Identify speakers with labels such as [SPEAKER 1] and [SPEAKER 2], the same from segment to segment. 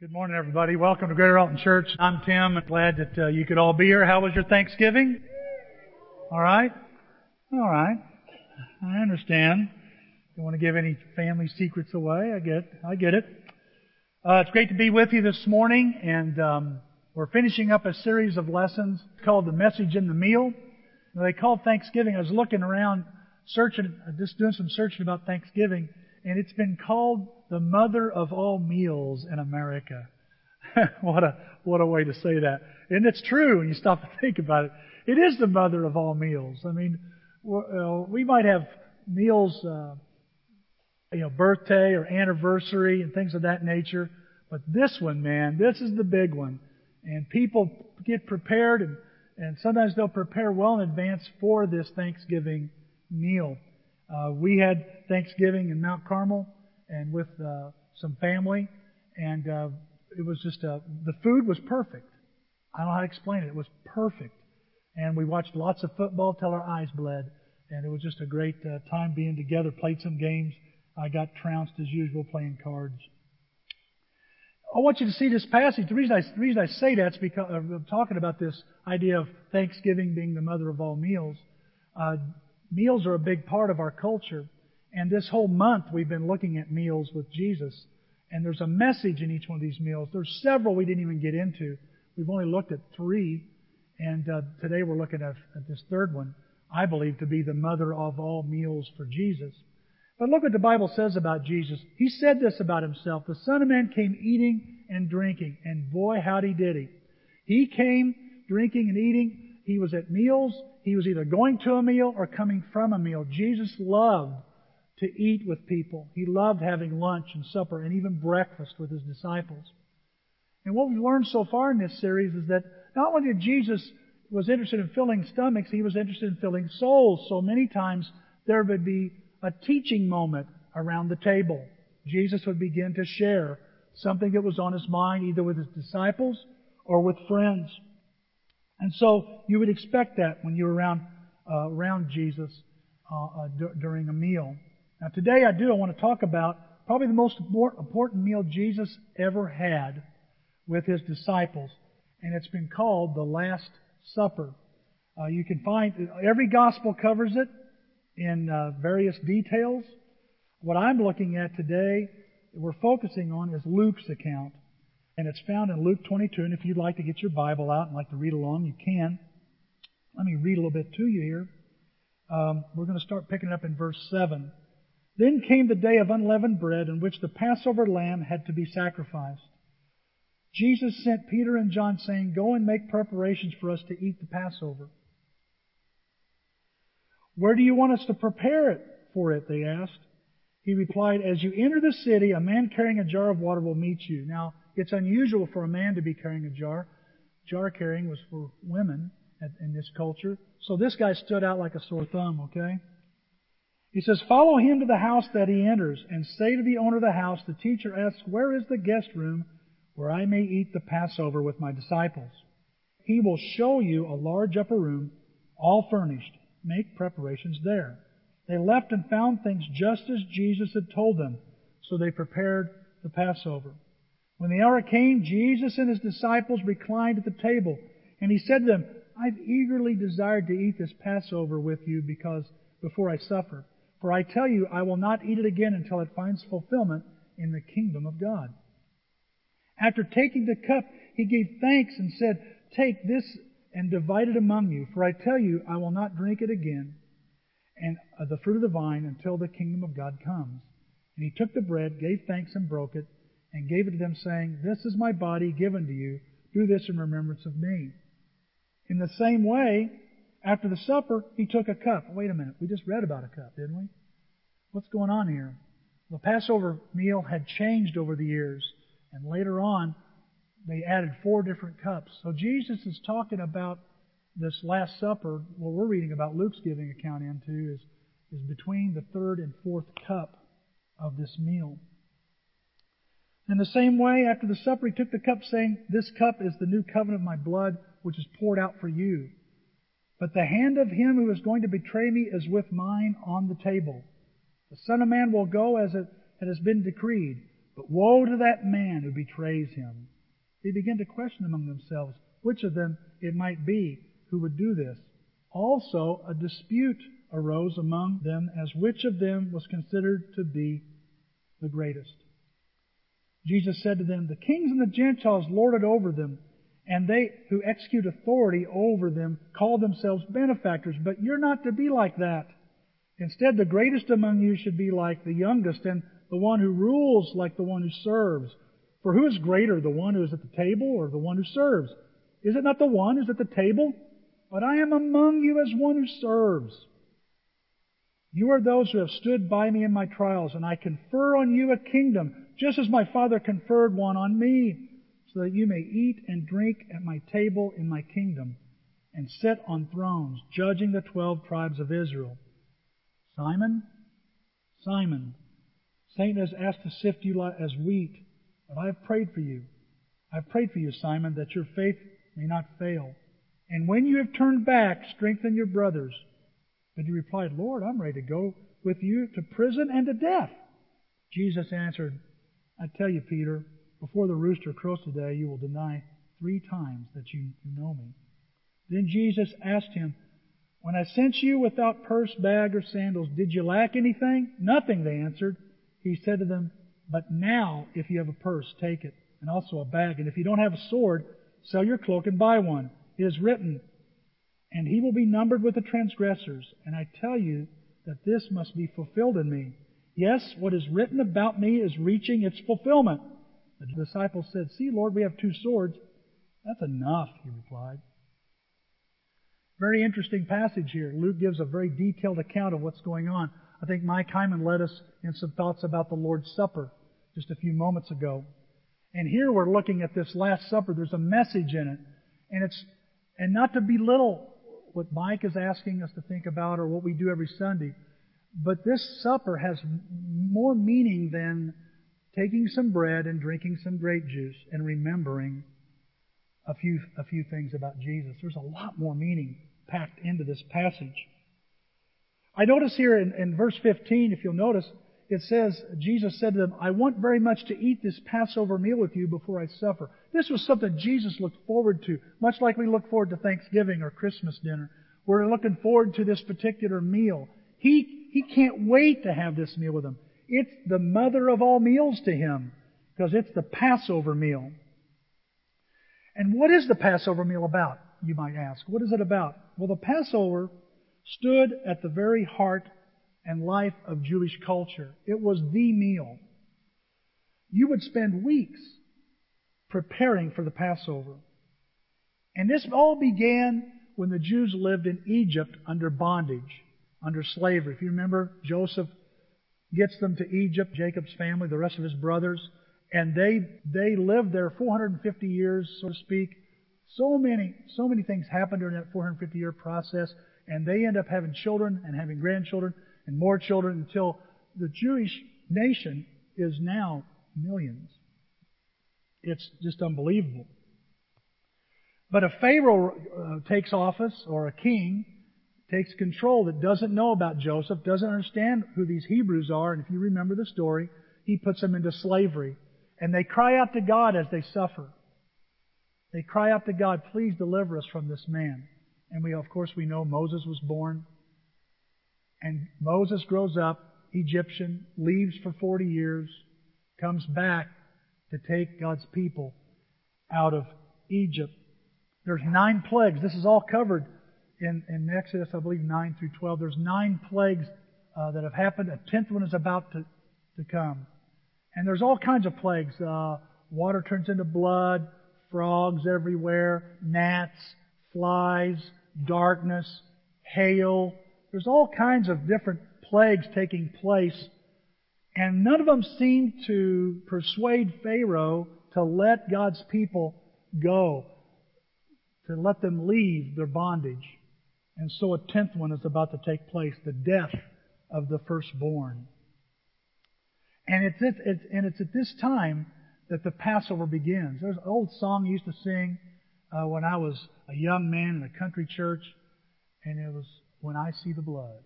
[SPEAKER 1] Good morning, everybody. Welcome to Greater Alton Church. I'm Tim. I'm glad that uh, you could all be here. How was your Thanksgiving? All right? All right. I understand. Don't want to give any family secrets away. I get, I get it. Uh, it's great to be with you this morning, and um, we're finishing up a series of lessons called "The Message in the Meal." They called Thanksgiving. I was looking around, searching, just doing some searching about Thanksgiving, and it's been called the mother of all meals in America. what a what a way to say that. And it's true when you stop to think about it. It is the mother of all meals. I mean, we might have meals, uh, you know, birthday or anniversary and things of that nature, but this one, man, this is the big one. And people get prepared, and, and sometimes they'll prepare well in advance for this Thanksgiving meal. Uh, we had Thanksgiving in Mount Carmel and with uh, some family, and uh, it was just uh, the food was perfect. I don't know how to explain it. It was perfect, and we watched lots of football till our eyes bled, and it was just a great uh, time being together. Played some games. I got trounced as usual playing cards. I want you to see this passage. The reason I, the reason I say that is because I'm talking about this idea of Thanksgiving being the mother of all meals. Uh, meals are a big part of our culture. And this whole month we've been looking at meals with Jesus. And there's a message in each one of these meals. There's several we didn't even get into. We've only looked at three. And uh, today we're looking at, at this third one, I believe to be the mother of all meals for Jesus. But look what the Bible says about Jesus. He said this about himself. The Son of Man came eating and drinking. And boy, howdy did he. He came drinking and eating. He was at meals. He was either going to a meal or coming from a meal. Jesus loved to eat with people. He loved having lunch and supper and even breakfast with his disciples. And what we've learned so far in this series is that not only did Jesus was interested in filling stomachs, he was interested in filling souls. So many times there would be a teaching moment around the table. Jesus would begin to share something that was on his mind either with his disciples or with friends. And so you would expect that when you're around, uh, around Jesus uh, uh, d- during a meal. Now, today I do. I want to talk about probably the most important meal Jesus ever had with his disciples, and it's been called the Last Supper. Uh, you can find every gospel covers it in uh, various details. What I'm looking at today, we're focusing on, is Luke's account, and it's found in Luke 22. And if you'd like to get your Bible out and like to read along, you can. Let me read a little bit to you here. Um, we're going to start picking it up in verse 7. Then came the day of unleavened bread in which the Passover lamb had to be sacrificed. Jesus sent Peter and John saying, Go and make preparations for us to eat the Passover. Where do you want us to prepare it for it? They asked. He replied, As you enter the city, a man carrying a jar of water will meet you. Now, it's unusual for a man to be carrying a jar. Jar carrying was for women in this culture. So this guy stood out like a sore thumb, okay? He says, Follow him to the house that he enters, and say to the owner of the house, The teacher asks, Where is the guest room where I may eat the Passover with my disciples? He will show you a large upper room, all furnished. Make preparations there. They left and found things just as Jesus had told them, so they prepared the Passover. When the hour came, Jesus and his disciples reclined at the table, and he said to them, I've eagerly desired to eat this Passover with you because before I suffer. For I tell you, I will not eat it again until it finds fulfillment in the kingdom of God. After taking the cup, he gave thanks and said, Take this and divide it among you, for I tell you, I will not drink it again, and uh, the fruit of the vine until the kingdom of God comes. And he took the bread, gave thanks, and broke it, and gave it to them, saying, This is my body given to you. Do this in remembrance of me. In the same way, after the supper, he took a cup. Wait a minute. We just read about a cup, didn't we? What's going on here? The Passover meal had changed over the years, and later on, they added four different cups. So Jesus is talking about this Last Supper. What we're reading about Luke's giving account into is, is between the third and fourth cup of this meal. In the same way, after the supper, he took the cup, saying, This cup is the new covenant of my blood, which is poured out for you. But the hand of him who is going to betray me is with mine on the table. The Son of Man will go as it has been decreed, But woe to that man who betrays him. They began to question among themselves which of them it might be who would do this. Also, a dispute arose among them as which of them was considered to be the greatest. Jesus said to them, The kings and the Gentiles lord it over them, and they who execute authority over them call themselves benefactors. But you're not to be like that. Instead, the greatest among you should be like the youngest, and the one who rules like the one who serves. For who is greater, the one who is at the table or the one who serves? Is it not the one who's at the table? But I am among you as one who serves. You are those who have stood by me in my trials, and I confer on you a kingdom, just as my Father conferred one on me, so that you may eat and drink at my table in my kingdom, and sit on thrones, judging the twelve tribes of Israel. Simon, Simon, Satan has asked to sift you as wheat, but I have prayed for you. I have prayed for you, Simon, that your faith may not fail. And when you have turned back, strengthen your brothers. But he replied, Lord, I'm ready to go with you to prison and to death. Jesus answered, I tell you, Peter, before the rooster crows today, you will deny three times that you know me. Then Jesus asked him, When I sent you without purse, bag, or sandals, did you lack anything? Nothing, they answered. He said to them, But now, if you have a purse, take it, and also a bag. And if you don't have a sword, sell your cloak and buy one. It is written, and he will be numbered with the transgressors. And I tell you that this must be fulfilled in me. Yes, what is written about me is reaching its fulfillment. The disciples said, See, Lord, we have two swords. That's enough, he replied. Very interesting passage here. Luke gives a very detailed account of what's going on. I think Mike Hyman led us in some thoughts about the Lord's Supper just a few moments ago. And here we're looking at this Last Supper. There's a message in it. And it's, and not to belittle what Mike is asking us to think about or what we do every Sunday. But this supper has more meaning than taking some bread and drinking some grape juice and remembering a few, a few things about Jesus. There's a lot more meaning packed into this passage. I notice here in, in verse 15, if you'll notice, it says, Jesus said to them, I want very much to eat this Passover meal with you before I suffer. This was something Jesus looked forward to, much like we look forward to Thanksgiving or Christmas dinner. We're looking forward to this particular meal. He, he can't wait to have this meal with them. It's the mother of all meals to him, because it's the Passover meal. And what is the Passover meal about, you might ask? What is it about? Well, the Passover stood at the very heart and life of Jewish culture. It was the meal. You would spend weeks preparing for the Passover. And this all began when the Jews lived in Egypt under bondage, under slavery. If you remember, Joseph gets them to Egypt, Jacob's family, the rest of his brothers, and they they lived there 450 years, so to speak. So many so many things happened during that 450 year process, and they end up having children and having grandchildren and more children until the Jewish nation is now millions. It's just unbelievable. But a Pharaoh uh, takes office, or a king takes control that doesn't know about Joseph, doesn't understand who these Hebrews are, and if you remember the story, he puts them into slavery. And they cry out to God as they suffer. They cry out to God, please deliver us from this man. And we, of course, we know Moses was born. And Moses grows up, Egyptian, leaves for 40 years, comes back to take God's people out of Egypt. There's nine plagues. This is all covered in, in Exodus, I believe, 9 through 12. There's nine plagues uh, that have happened. A tenth one is about to, to come. And there's all kinds of plagues. Uh, water turns into blood, frogs everywhere, gnats, flies, darkness, hail, there's all kinds of different plagues taking place, and none of them seem to persuade Pharaoh to let God's people go, to let them leave their bondage. And so a tenth one is about to take place, the death of the firstborn. And it's, it's, it's, and it's at this time that the Passover begins. There's an old song I used to sing uh, when I was a young man in a country church, and it was when I see the blood.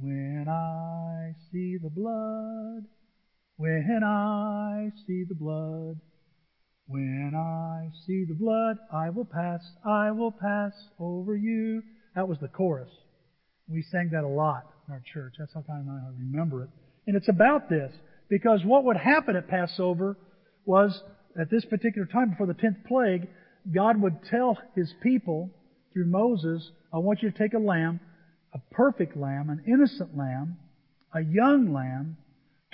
[SPEAKER 1] When I see the blood, When I see the blood, when I see the blood, I will pass, I will pass over you. That was the chorus. We sang that a lot in our church. That's how kind of I remember it. And it's about this. Because what would happen at Passover was, at this particular time before the tenth plague, God would tell His people through Moses, I want you to take a lamb, a perfect lamb, an innocent lamb, a young lamb,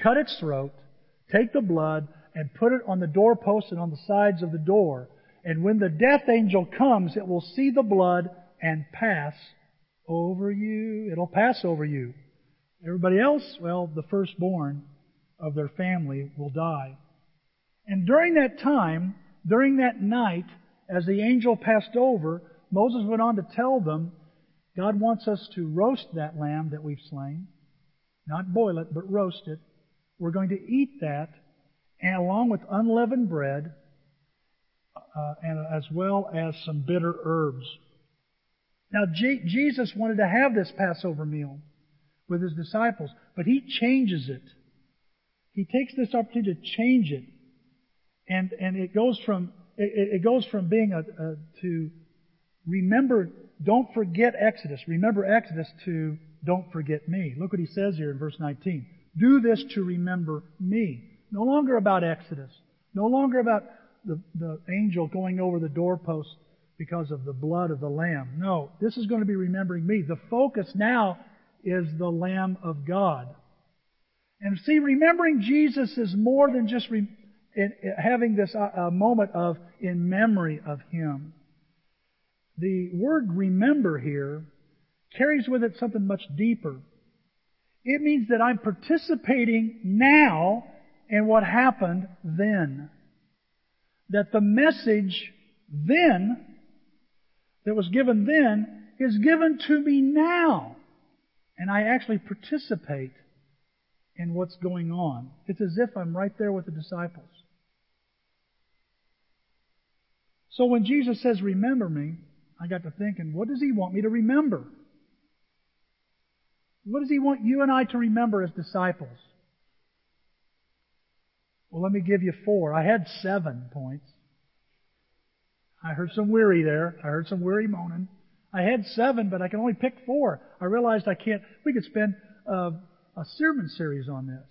[SPEAKER 1] cut its throat, take the blood, and put it on the doorposts and on the sides of the door. And when the death angel comes, it will see the blood and pass over you. It'll pass over you. Everybody else, well, the firstborn of their family will die. And during that time, during that night, as the angel passed over, Moses went on to tell them, God wants us to roast that lamb that we've slain. Not boil it, but roast it. We're going to eat that, and along with unleavened bread, uh, and as well as some bitter herbs. Now, G- Jesus wanted to have this Passover meal with his disciples, but he changes it. He takes this opportunity to change it, and and it goes from it, it goes from being a, a to remember. Don't forget Exodus. Remember Exodus to don't forget me. Look what he says here in verse 19. Do this to remember me. No longer about Exodus. No longer about the, the angel going over the doorpost because of the blood of the Lamb. No, this is going to be remembering me. The focus now is the Lamb of God. And see, remembering Jesus is more than just re- in, in having this uh, moment of in memory of Him. The word remember here carries with it something much deeper. It means that I'm participating now in what happened then. That the message then, that was given then, is given to me now. And I actually participate in what's going on. It's as if I'm right there with the disciples. So when Jesus says, remember me, I got to thinking, what does he want me to remember? What does he want you and I to remember as disciples? Well, let me give you four. I had seven points. I heard some weary there. I heard some weary moaning. I had seven, but I can only pick four. I realized I can't. We could spend uh, a sermon series on this.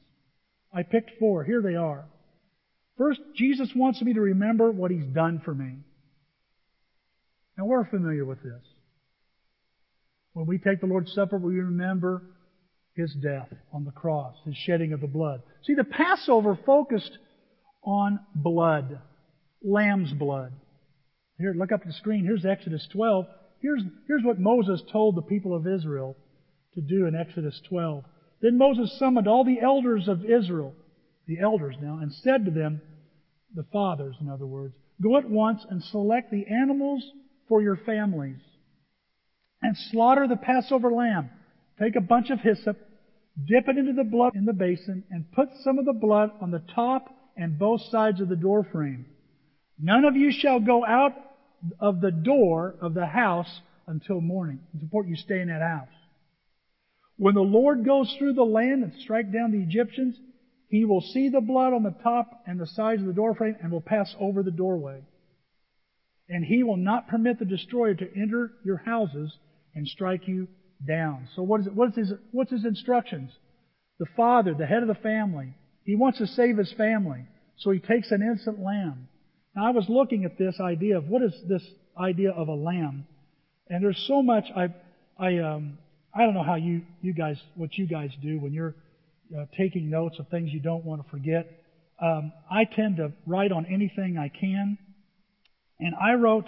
[SPEAKER 1] I picked four. Here they are. First, Jesus wants me to remember what He's done for me. Now, we're familiar with this. When we take the Lord's Supper, we remember His death on the cross, His shedding of the blood. See, the Passover focused on blood, lamb's blood. Here, look up at the screen. Here's Exodus 12. Here's, here's what Moses told the people of Israel to do in Exodus 12. Then Moses summoned all the elders of Israel, the elders now, and said to them, the fathers, in other words, go at once and select the animals for your families and slaughter the Passover lamb. Take a bunch of hyssop, dip it into the blood in the basin, and put some of the blood on the top and both sides of the door frame. None of you shall go out of the door of the house until morning. It's important you stay in that house. When the Lord goes through the land and strike down the Egyptians, he will see the blood on the top and the sides of the doorframe and will pass over the doorway. And he will not permit the destroyer to enter your houses and strike you down. So what is it? What's his, what's his instructions? The father, the head of the family, he wants to save his family. So he takes an innocent lamb. Now I was looking at this idea of what is this idea of a lamb, and there's so much I I um I don't know how you, you guys, what you guys do when you're uh, taking notes of things you don't want to forget. Um, I tend to write on anything I can. And I wrote,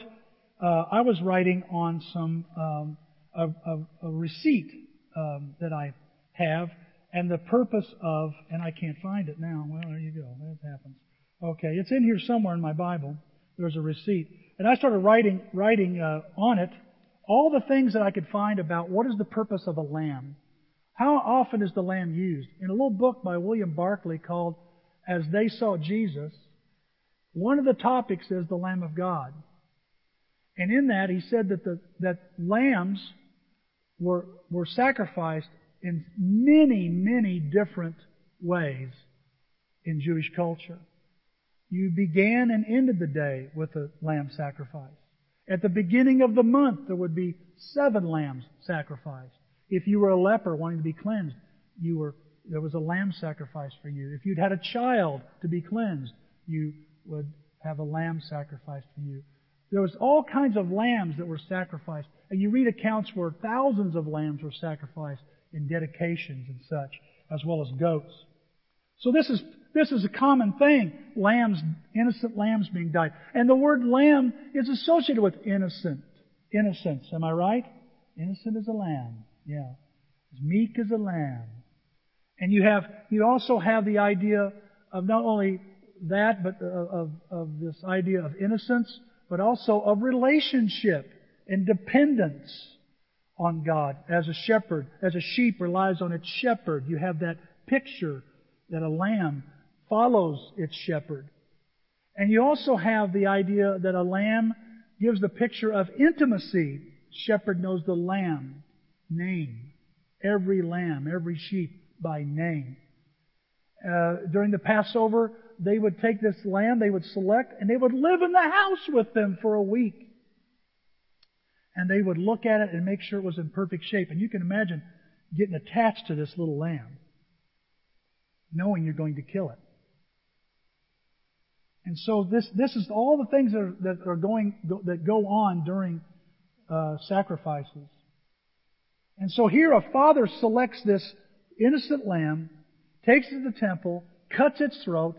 [SPEAKER 1] uh, I was writing on some, um, a, a, a, receipt um, that I have and the purpose of, and I can't find it now. Well, there you go. That happens. Okay, it's in here somewhere in my Bible. There's a receipt. And I started writing, writing uh, on it all the things that I could find about what is the purpose of a lamb. How often is the lamb used? In a little book by William Barclay called As They Saw Jesus, one of the topics is the Lamb of God. And in that, he said that, the, that lambs were, were sacrificed in many, many different ways in Jewish culture. You began and ended the day with a lamb sacrifice. At the beginning of the month, there would be seven lambs sacrificed. If you were a leper wanting to be cleansed, you were, there was a lamb sacrifice for you. If you'd had a child to be cleansed, you would have a lamb sacrificed for you. There was all kinds of lambs that were sacrificed. And you read accounts where thousands of lambs were sacrificed in dedications and such, as well as goats. So this is, this is a common thing. Lambs, innocent lambs being died. And the word lamb is associated with innocent. Innocence, am I right? Innocent as a lamb. Yeah. As meek as a lamb. And you have, you also have the idea of not only that, but of, of this idea of innocence, but also of relationship and dependence on God. As a shepherd, as a sheep relies on its shepherd, you have that picture that a lamb follows its shepherd. And you also have the idea that a lamb gives the picture of intimacy. Shepherd knows the lamb name. Every lamb, every sheep by name. Uh, during the Passover, they would take this lamb, they would select, and they would live in the house with them for a week. And they would look at it and make sure it was in perfect shape. And you can imagine getting attached to this little lamb, knowing you're going to kill it. And so this, this is all the things that are, that are going, that go on during uh, sacrifices. And so here a father selects this innocent lamb, takes it to the temple, cuts its throat.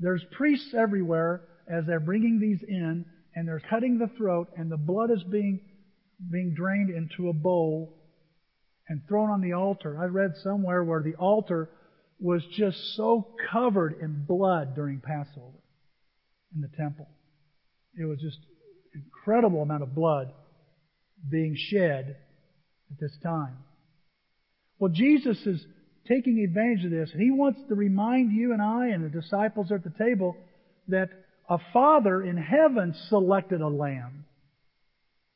[SPEAKER 1] There's priests everywhere as they're bringing these in, and they're cutting the throat, and the blood is being, being drained into a bowl and thrown on the altar. I read somewhere where the altar was just so covered in blood during Passover in the temple. It was just incredible amount of blood being shed at this time. Well, Jesus is taking advantage of this, and he wants to remind you and I and the disciples at the table that a father in heaven selected a lamb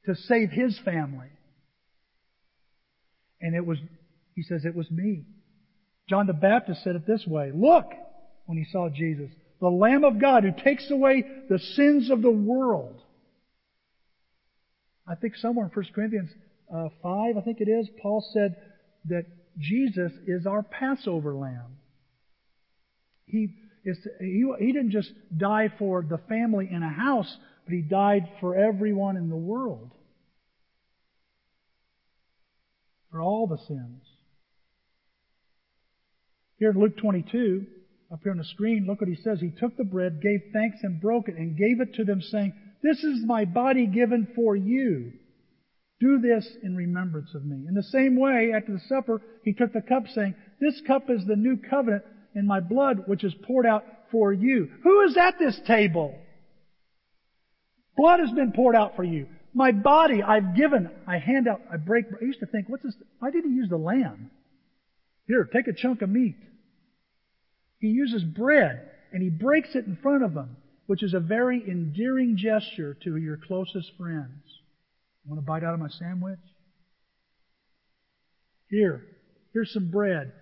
[SPEAKER 1] to save his family. And it was, he says, it was me. John the Baptist said it this way, look, when he saw Jesus, the Lamb of God who takes away the sins of the world. I think somewhere in 1 Corinthians uh, 5, I think it is, Paul said that Jesus is our Passover lamb. He, is, he, he didn't just die for the family in a house, but he died for everyone in the world. For all the sins. Here in Luke 22, up here on the screen, look what he says. He took the bread, gave thanks, and broke it, and gave it to them, saying, This is my body given for you. Do this in remembrance of me. In the same way, after the supper, he took the cup, saying, This cup is the new covenant in my blood, which is poured out for you. Who is at this table? Blood has been poured out for you. My body I've given. I hand out, I break. I used to think, what's this? Why did he use the lamb? Here, take a chunk of meat. He uses bread and he breaks it in front of them, which is a very endearing gesture to your closest friends. Want to bite out of my sandwich? Here, here's some bread.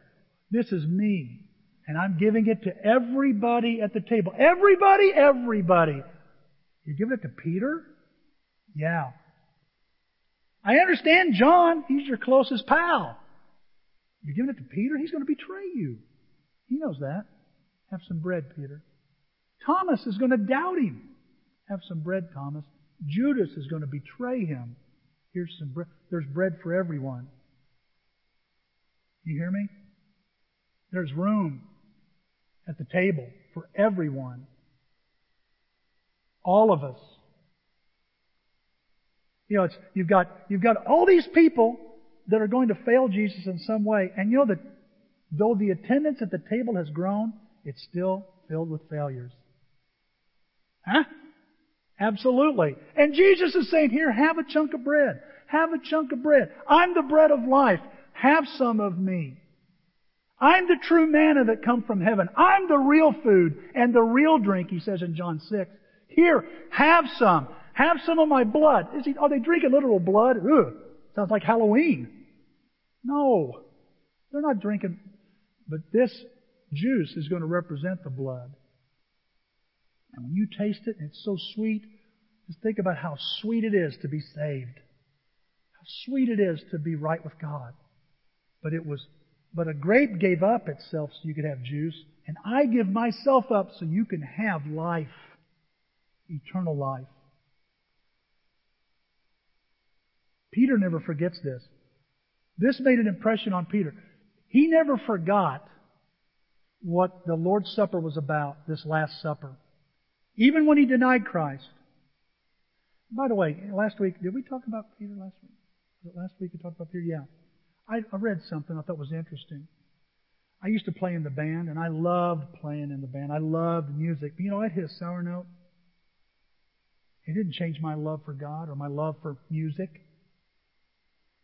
[SPEAKER 1] This is me. And I'm giving it to everybody at the table. Everybody, everybody. You're giving it to Peter? Yeah. I understand John. He's your closest pal. You're giving it to Peter? He's going to betray you. He knows that. Have some bread, Peter. Thomas is going to doubt him. Have some bread, Thomas. Judas is going to betray him. Here's some. There's bread for everyone. You hear me? There's room at the table for everyone. All of us. You know, it's, you've got, you've got all these people that are going to fail Jesus in some way. And you know that though the attendance at the table has grown, it's still filled with failures. Huh? Absolutely. And Jesus is saying, here, have a chunk of bread. Have a chunk of bread. I'm the bread of life. Have some of me. I'm the true manna that come from heaven. I'm the real food and the real drink, he says in John 6. Here, have some. Have some of my blood. Is he, are they drinking literal blood? Ugh, sounds like Halloween. No. They're not drinking. But this juice is going to represent the blood. And when you taste it, it's so sweet. Just think about how sweet it is to be saved. How sweet it is to be right with God. But it was, but a grape gave up itself so you could have juice, and I give myself up so you can have life, eternal life. Peter never forgets this. This made an impression on Peter. He never forgot what the Lord's Supper was about, this Last Supper. Even when he denied Christ. By the way, last week, did we talk about Peter last week? Was it last week we talked about Peter? Yeah. I, I read something I thought was interesting. I used to play in the band, and I loved playing in the band. I loved music. But you know, I'd hit a sour note. It didn't change my love for God or my love for music.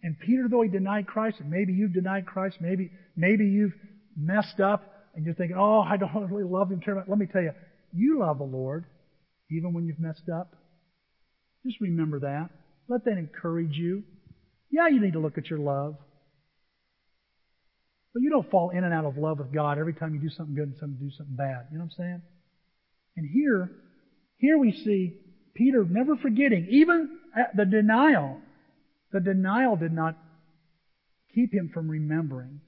[SPEAKER 1] And Peter, though he denied Christ, and maybe you've denied Christ, maybe maybe you've messed up, and you're thinking, "Oh, I don't really love him." Let me tell you, you love the Lord, even when you've messed up. Just remember that. Let that encourage you. Yeah, you need to look at your love. But you don't fall in and out of love with God every time you do something good and some do something bad. You know what I'm saying? And here, here we see Peter never forgetting, even the denial. The denial did not keep him from remembering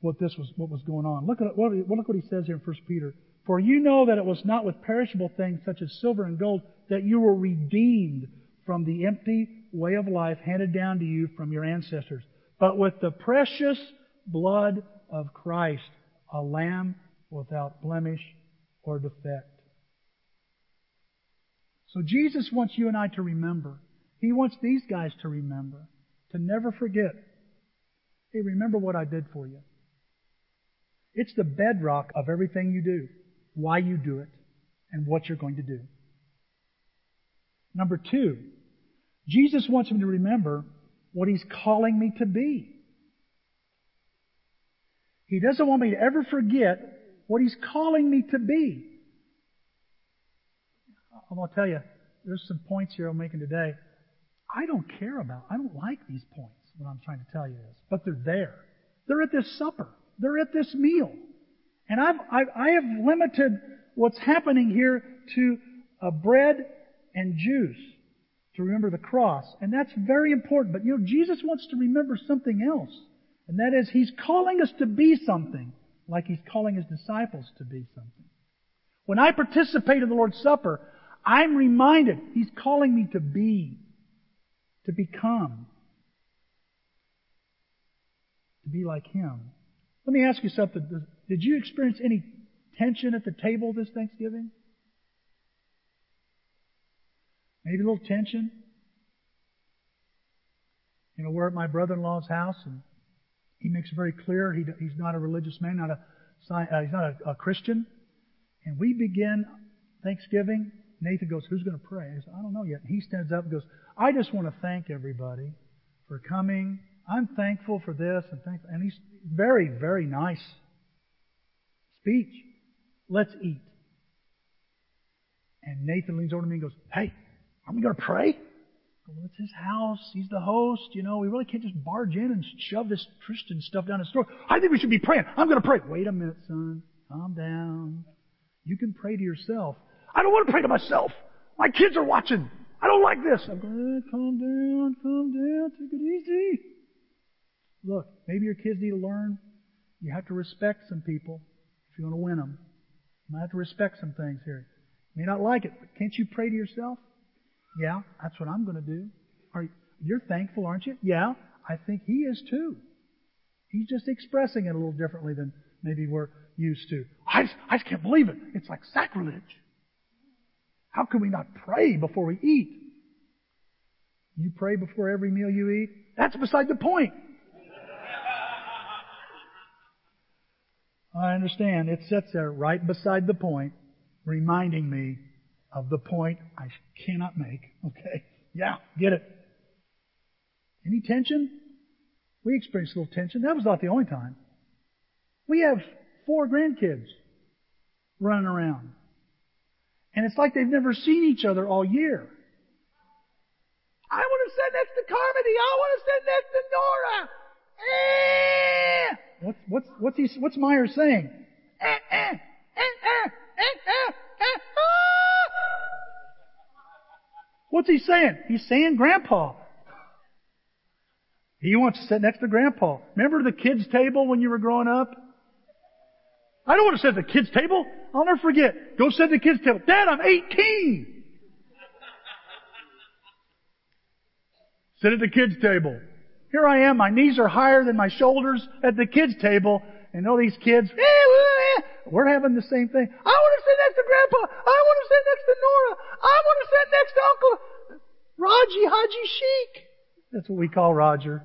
[SPEAKER 1] what this was, what was going on. Look at what, look what he says here in 1 Peter. For you know that it was not with perishable things such as silver and gold that you were redeemed from the empty way of life handed down to you from your ancestors, but with the precious blood of Christ, a lamb without blemish or defect. So Jesus wants you and I to remember. He wants these guys to remember, to never forget. Hey, remember what I did for you. It's the bedrock of everything you do, why you do it, and what you're going to do. Number two, Jesus wants him to remember what he's calling me to be. He doesn't want me to ever forget what he's calling me to be. I'm going to tell you, there's some points here I'm making today. I don't care about, I don't like these points when I'm trying to tell you this, but they're there. They're at this supper. They're at this meal. And I've, I've I have limited what's happening here to a bread and juice to remember the cross. And that's very important. But you know, Jesus wants to remember something else. And that is, He's calling us to be something, like He's calling His disciples to be something. When I participate in the Lord's Supper, I'm reminded He's calling me to be, to become, to be like Him. Let me ask you something. Did you experience any tension at the table this Thanksgiving? Maybe a little tension? You know, we're at my brother-in-law's house, and he makes it very clear he, he's not a religious man, not a uh, he's not a, a, Christian. And we begin Thanksgiving. Nathan goes, "Who's going to pray?" I said, "I don't know yet." And he stands up and goes, "I just want to thank everybody for coming. I'm thankful for this and thankful." And he's very, very nice speech. Let's eat. And Nathan leans over to me and goes, Hey, aren't we going to pray? Well, it's his house. He's the host. You know, we really can't just barge in and shove this Christian stuff down his throat. I think we should be praying. I'm going to pray. Wait a minute, son. Calm down. You can pray to yourself. I don't want to pray to myself. My kids are watching. I don't like this. I'm going, eh, calm down, calm down, take it easy. Look, maybe your kids need to learn. You have to respect some people if you want to win them. You might have to respect some things here. You may not like it, but can't you pray to yourself? Yeah, that's what I'm going to do. Are you, you're thankful, aren't you? Yeah, I think he is too. He's just expressing it a little differently than maybe we're used to. I just, I just can't believe it. It's like sacrilege. How can we not pray before we eat? You pray before every meal you eat? That's beside the point. I understand. It sits there right beside the point, reminding me of the point I cannot make. Okay? Yeah, get it. Any tension? We experienced a little tension. That was not the only time. We have four grandkids running around. And it's like they've never seen each other all year. I want to sit next to Carmody. I want to sit next to Nora. Eh! What's, what's, what's he, what's Myers saying? What's he saying? He's saying grandpa. He wants to sit next to grandpa. Remember the kids table when you were growing up? I don't want to sit at the kids table. I'll never forget. Go sit at the kids table. Dad, I'm 18. sit at the kids table. Here I am. My knees are higher than my shoulders at the kids table. And all these kids, eh, eh, eh. we're having the same thing. I want to sit next to Grandpa. I want to sit next to Nora. I want to sit next to Uncle Raji Haji Sheik. That's what we call Roger.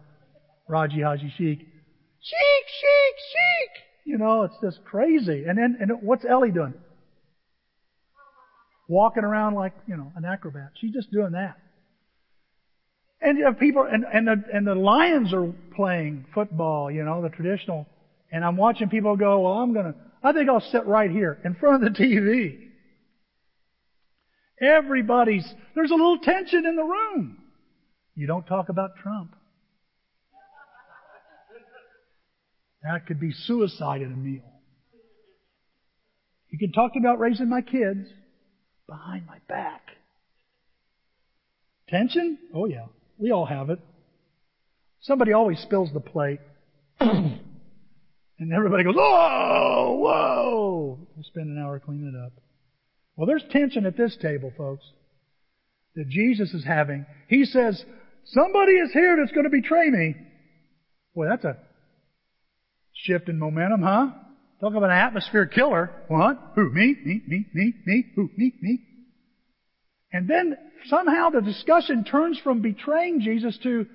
[SPEAKER 1] Raji Haji Sheik. Sheik, Sheik, Sheik. You know, it's just crazy. And then, and what's Ellie doing? Walking around like, you know, an acrobat. She's just doing that. And you have people, and, and the, and the Lions are playing football, you know, the traditional. And I'm watching people go, well, I'm gonna, I think I'll sit right here in front of the TV. Everybody's, there's a little tension in the room. You don't talk about Trump. That could be suicide at a meal. You can talk about raising my kids behind my back. Tension? Oh yeah. We all have it. Somebody always spills the plate. and everybody goes, oh, whoa, whoa. We spend an hour cleaning it up. Well, there's tension at this table, folks, that Jesus is having. He says, somebody is here that's going to betray me. Boy, that's a shift in momentum, huh? Talk about an atmosphere killer. What? Who? Me? Me? Me? Me? Me? Who? Me? Me? And then somehow the discussion turns from betraying Jesus to,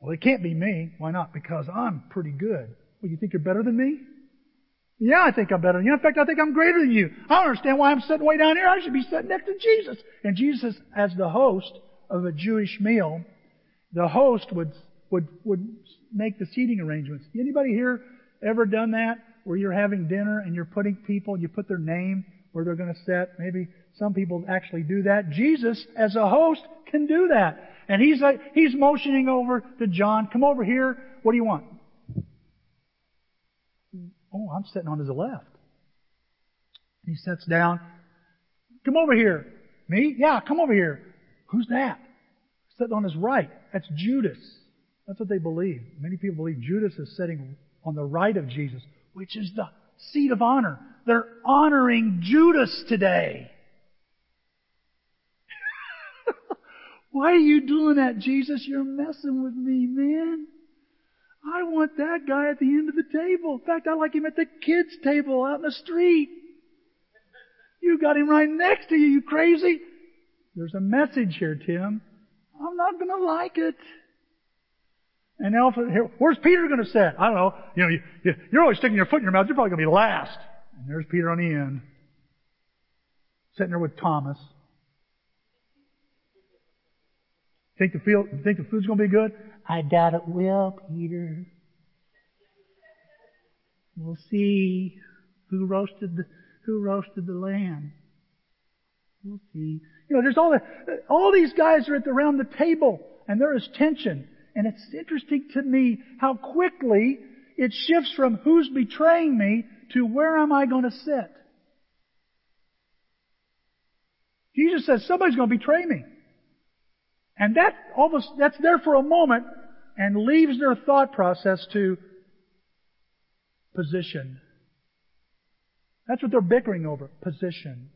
[SPEAKER 1] well, it can't be me. Why not? Because I'm pretty good. Well, you think you're better than me? Yeah, I think I'm better than you. In fact, I think I'm greater than you. I don't understand why I'm sitting way down here. I should be sitting next to Jesus. And Jesus, as the host of a Jewish meal, the host would, would, would make the seating arrangements. Anybody here ever done that? Where you're having dinner and you're putting people, you put their name where they're going to sit. Maybe some people actually do that. Jesus, as a host, can do that. And he's like, he's motioning over to John, come over here. What do you want? Oh, I'm sitting on his left. He sits down. Come over here. Me? Yeah, come over here. Who's that? Sitting on his right. That's Judas. That's what they believe. Many people believe Judas is sitting on the right of Jesus, which is the seat of honor. They're honoring Judas today. Why are you doing that, Jesus? You're messing with me, man. I want that guy at the end of the table. In fact, I like him at the kids' table out in the street. You got him right next to you, you crazy. There's a message here, Tim. I'm not going to like it. And now, where's Peter going to sit? I don't know. You know, you, you're always sticking your foot in your mouth. You're probably going to be last. And there's Peter on the end, sitting there with Thomas. Think the feel, think the food's going to be good? I doubt it will, Peter. We'll see who roasted the who roasted the lamb. We'll see. You know, there's all the, all these guys are at the, around the table, and there is tension. And it's interesting to me how quickly it shifts from who's betraying me to where am I going to sit. Jesus says somebody's going to betray me. And that almost, that's there for a moment and leaves their thought process to position. That's what they're bickering over. Position.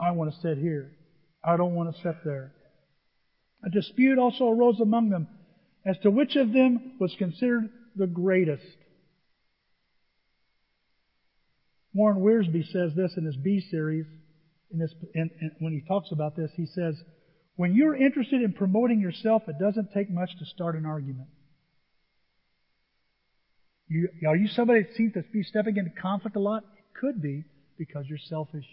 [SPEAKER 1] I want to sit here. I don't want to sit there. A dispute also arose among them as to which of them was considered the greatest. Warren Wiersbe says this in his Be series, in this, in, in, when he talks about this, he says, when you're interested in promoting yourself, it doesn't take much to start an argument. You, are you somebody that seems to be stepping into conflict a lot? It could be because you're selfish.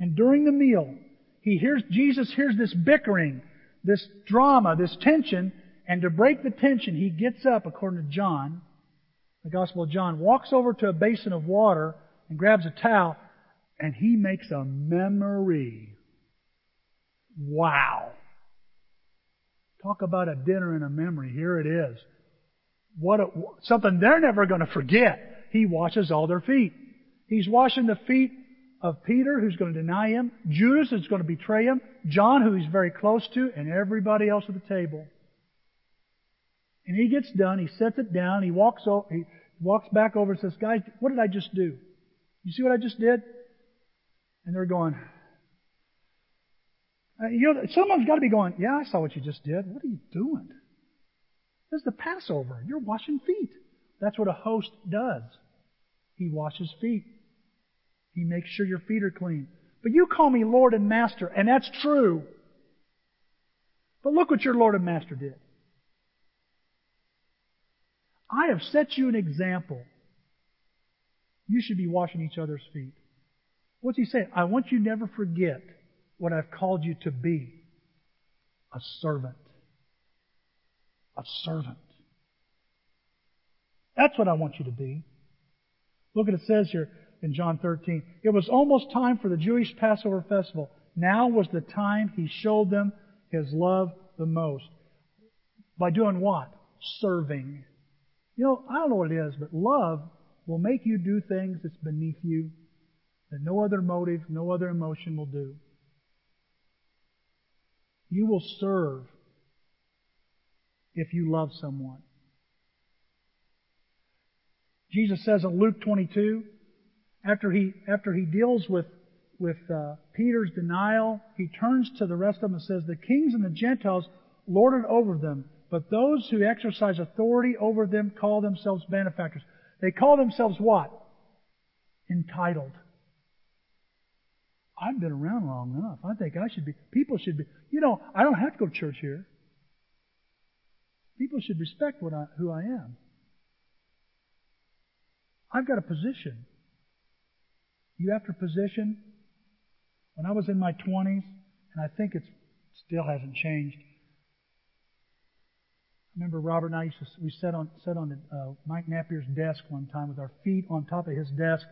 [SPEAKER 1] And during the meal, he hears, Jesus hears this bickering, this drama, this tension, and to break the tension, he gets up, according to John, the Gospel of John, walks over to a basin of water and grabs a towel, and he makes a memory. Wow. Talk about a dinner in a memory. Here it is. What a, something they're never going to forget. He washes all their feet. He's washing the feet of Peter, who's going to deny him, Judas, who's going to betray him, John, who he's very close to, and everybody else at the table. And he gets done, he sets it down, he walks over, he walks back over and says, guys, what did I just do? You see what I just did? And they're going, uh, you know, someone's got to be going, yeah, I saw what you just did. What are you doing? This is the Passover. You're washing feet. That's what a host does. He washes feet. He makes sure your feet are clean. But you call me Lord and Master, and that's true. But look what your Lord and Master did. I have set you an example. You should be washing each other's feet. What's he saying? I want you to never forget what I've called you to be. A servant. A servant. That's what I want you to be. Look at it says here in John 13. It was almost time for the Jewish Passover festival. Now was the time he showed them his love the most. By doing what? Serving. You know, I don't know what it is, but love will make you do things that's beneath you that no other motive, no other emotion will do. You will serve if you love someone. Jesus says in Luke 22, after he, after he deals with, with uh, Peter's denial, he turns to the rest of them and says, The kings and the Gentiles lord it over them, but those who exercise authority over them call themselves benefactors. They call themselves what? Entitled. I've been around long enough. I think I should be, people should be, you know, I don't have to go to church here. People should respect what I, who I am. I've got a position. You after position? When I was in my 20s, and I think it still hasn't changed. I remember Robert and I used to, we sat on, sat on uh, Mike Napier's desk one time with our feet on top of his desk,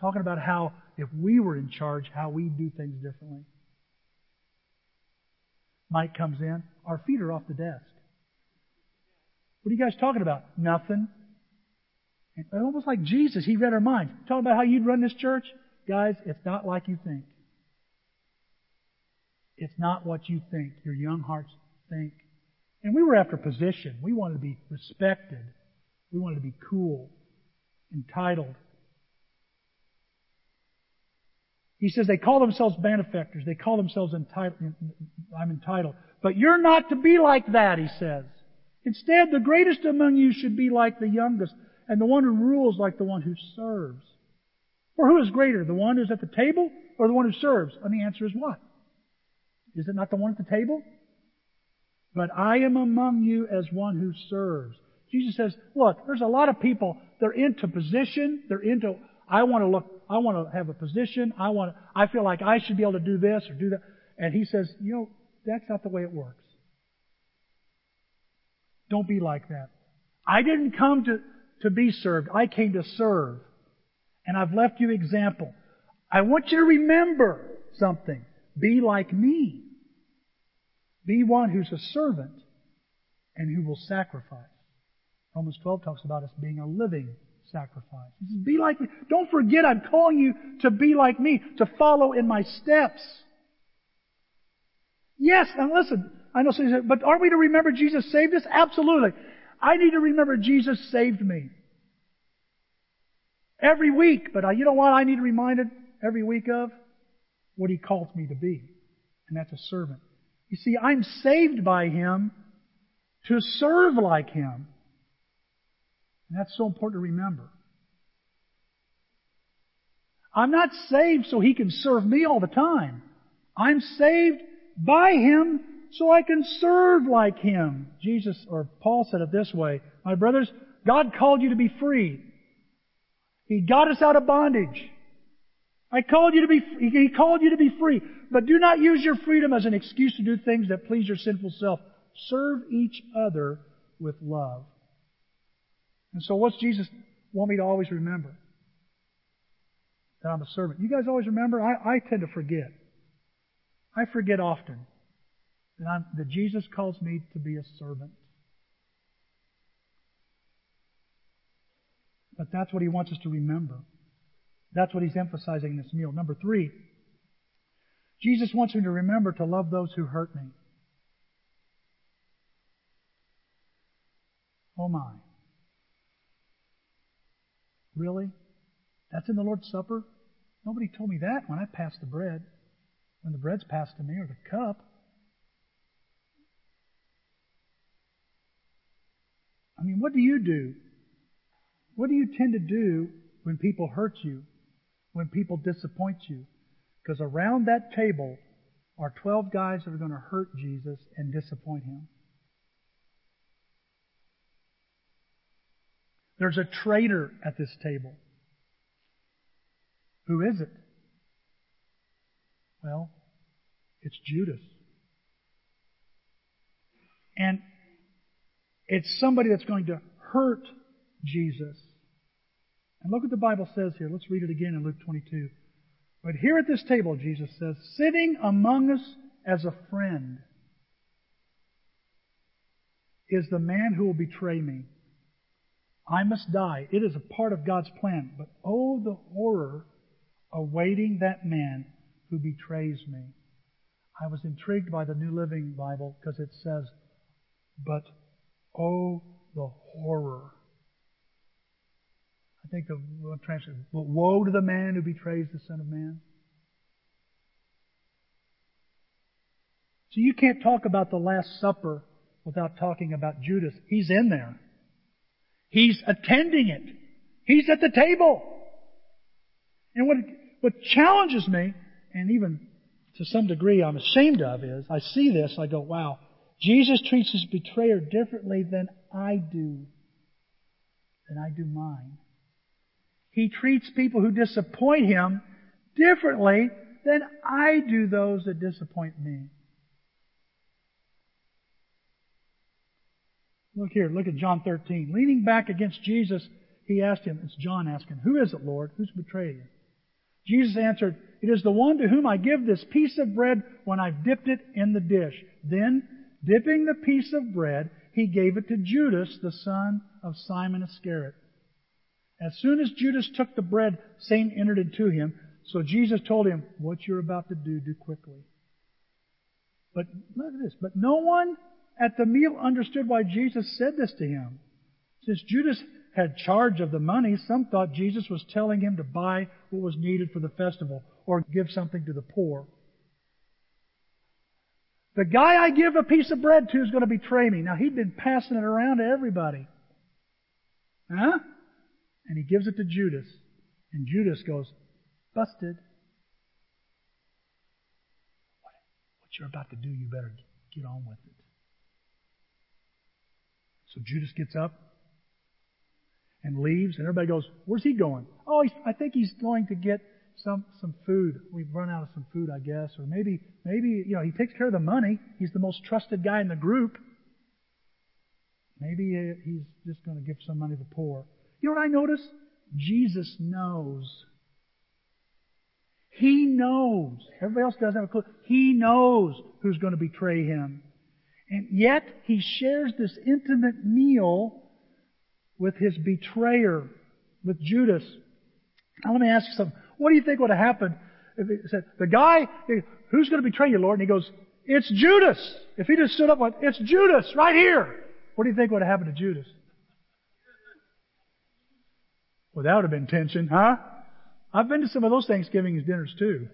[SPEAKER 1] talking about how if we were in charge, how we'd do things differently. Mike comes in, our feet are off the desk. What are you guys talking about? Nothing. And almost like Jesus, he read our minds. Talking about how you'd run this church? Guys, it's not like you think. It's not what you think, your young hearts think. And we were after position. We wanted to be respected. We wanted to be cool, entitled. He says they call themselves benefactors. They call themselves entitled. I'm entitled. But you're not to be like that, he says. Instead, the greatest among you should be like the youngest, and the one who rules like the one who serves. For who is greater, the one who's at the table or the one who serves? And the answer is what? Is it not the one at the table? But I am among you as one who serves. Jesus says, look, there's a lot of people, they're into position, they're into, I want to look, I want to have a position, I want to, I feel like I should be able to do this or do that. And he says, you know, that's not the way it works. Don't be like that. I didn't come to, to be served. I came to serve. And I've left you example. I want you to remember something. Be like me. Be one who's a servant and who will sacrifice. Romans 12 talks about us being a living sacrifice. He says, mm-hmm. be like me. Don't forget I'm calling you to be like me, to follow in my steps. Yes, and listen, I know but aren't we to remember Jesus saved us? Absolutely. I need to remember Jesus saved me. Every week, but I, you know what I need reminded every week of? What He calls me to be. And that's a servant. You see, I'm saved by Him to serve like Him. And that's so important to remember. I'm not saved so He can serve me all the time. I'm saved by Him so I can serve like Him. Jesus, or Paul said it this way, My brothers, God called you to be free. He got us out of bondage. I called you to be, He called you to be free. But do not use your freedom as an excuse to do things that please your sinful self. Serve each other with love. And so what's Jesus want me to always remember? That I'm a servant. You guys always remember? I, I tend to forget. I forget often. that, I'm, that Jesus calls me to be a servant. But that's what he wants us to remember. That's what he's emphasizing in this meal. Number three, Jesus wants me to remember to love those who hurt me. Oh my. Really? That's in the Lord's Supper? Nobody told me that when I passed the bread. When the bread's passed to me or the cup. I mean, what do you do? What do you tend to do when people hurt you? When people disappoint you? Because around that table are 12 guys that are going to hurt Jesus and disappoint him. There's a traitor at this table. Who is it? Well, it's Judas. And it's somebody that's going to hurt Jesus. And look what the Bible says here. Let's read it again in Luke 22. But here at this table, Jesus says, sitting among us as a friend is the man who will betray me. I must die. It is a part of God's plan. But oh, the horror awaiting that man who betrays me. I was intrigued by the New Living Bible because it says, but oh, the horror. I think the translation, but woe to the man who betrays the Son of Man. So you can't talk about the Last Supper without talking about Judas. He's in there. He's attending it. He's at the table. And what, what challenges me, and even to some degree I'm ashamed of, is I see this, I go, wow, Jesus treats his betrayer differently than I do, than I do mine. He treats people who disappoint him differently than I do those that disappoint me. Look here, look at John 13. Leaning back against Jesus, he asked him, it's John asking, Who is it, Lord? Who's betrayed you? Jesus answered, It is the one to whom I give this piece of bread when I've dipped it in the dish. Then, dipping the piece of bread, he gave it to Judas, the son of Simon Iscariot. As soon as Judas took the bread, Satan entered into him. So Jesus told him, What you're about to do, do quickly. But look at this. But no one at the meal understood why Jesus said this to him. Since Judas had charge of the money, some thought Jesus was telling him to buy what was needed for the festival or give something to the poor. The guy I give a piece of bread to is going to betray me. Now he'd been passing it around to everybody. Huh? And he gives it to Judas. And Judas goes, busted. What you're about to do, you better get on with it. So Judas gets up and leaves, and everybody goes, "Where's he going?" Oh, I think he's going to get some some food. We've run out of some food, I guess, or maybe maybe you know he takes care of the money. He's the most trusted guy in the group. Maybe uh, he's just going to give some money to the poor. You know what I notice? Jesus knows. He knows. Everybody else doesn't have a clue. He knows who's going to betray him. And yet, he shares this intimate meal with his betrayer, with Judas. Now let me ask you something. What do you think would have happened if he said, the guy, who's going to betray you, Lord? And he goes, it's Judas. If he just stood up and went, it's Judas, right here. What do you think would have happened to Judas? Well, that would have been tension, huh? I've been to some of those Thanksgiving dinners too.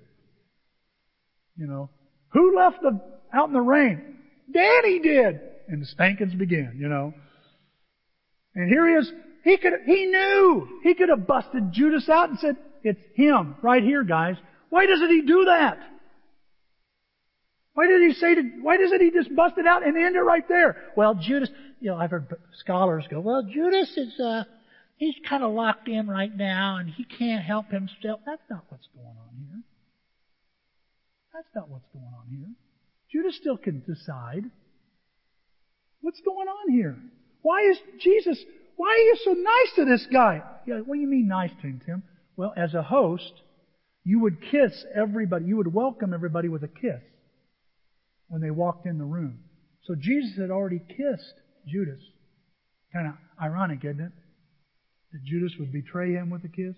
[SPEAKER 1] You know, who left the, out in the rain? Danny did. And the spankings begin, you know. And here he is. He could, he knew. He could have busted Judas out and said, it's him right here, guys. Why doesn't he do that? Why did he say to, why doesn't he just bust it out and end it right there? Well, Judas, you know, I've heard scholars go, well, Judas is, uh, he's kind of locked in right now and he can't help himself. That's not what's going on here. That's not what's going on here. Judas still can decide. What's going on here? Why is Jesus, why are you so nice to this guy? Yeah, what do you mean nice to him, Tim? Well, as a host, you would kiss everybody, you would welcome everybody with a kiss. when they walked in the room. So Jesus had already kissed Judas. Kind of ironic, isn't it? That Judas would betray him with a kiss.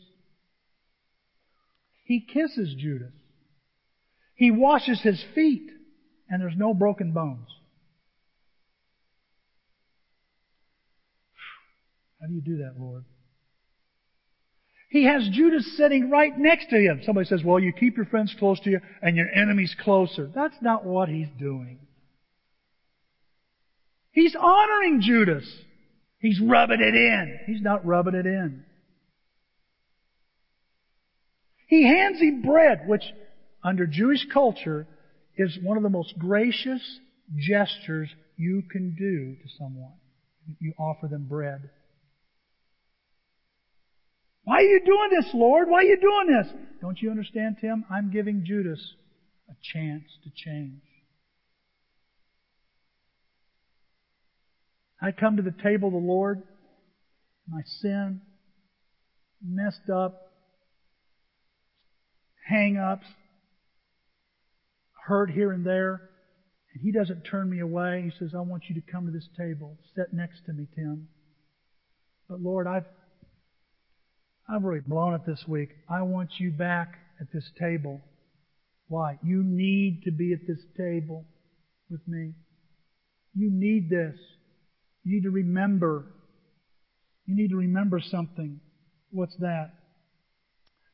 [SPEAKER 1] He kisses Judas. He washes his feet, and there's no broken bones. How do you do that, Lord? He has Judas sitting right next to him. Somebody says, well, you keep your friends close to you and your enemies closer. That's not what he's doing. He's honoring Judas. He's rubbing it in. He's not rubbing it in. He hands him bread, which under Jewish culture is one of the most gracious gestures you can do to someone. You offer them bread. Why are you doing this, Lord? Why are you doing this? Don't you understand, Tim? I'm giving Judas a chance to change. I come to the table of the Lord, my sin, messed up, hang ups, hurt here and there, and He doesn't turn me away. He says, I want you to come to this table. Sit next to me, Tim. But Lord, I've I've really blown it this week. I want you back at this table. Why? You need to be at this table with me. You need this. You need to remember. You need to remember something. What's that?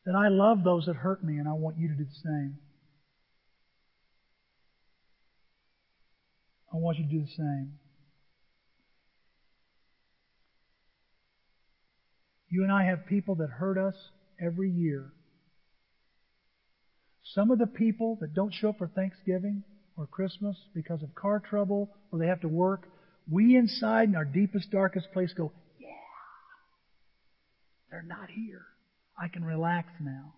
[SPEAKER 1] That I love those that hurt me and I want you to do the same. I want you to do the same. You and I have people that hurt us every year. Some of the people that don't show up for Thanksgiving or Christmas because of car trouble or they have to work, we inside in our deepest, darkest place go, yeah, they're not here. I can relax now.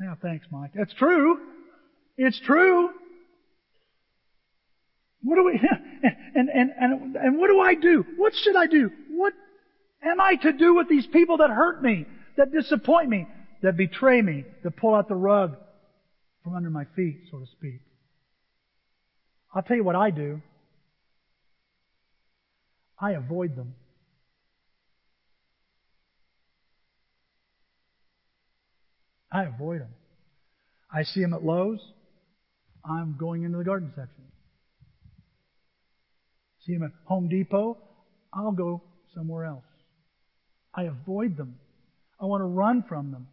[SPEAKER 1] Yeah, thanks, Mike. That's true. It's true. What do we, and, and, and, and what do I do? What should I do? What am I to do with these people that hurt me, that disappoint me, that betray me, that pull out the rug from under my feet, so to speak? I'll tell you what I do. I avoid them. I avoid them. I see them at Lowe's. I'm going into the garden section see them at Home Depot, I'll go somewhere else. I avoid them. I want to run from them.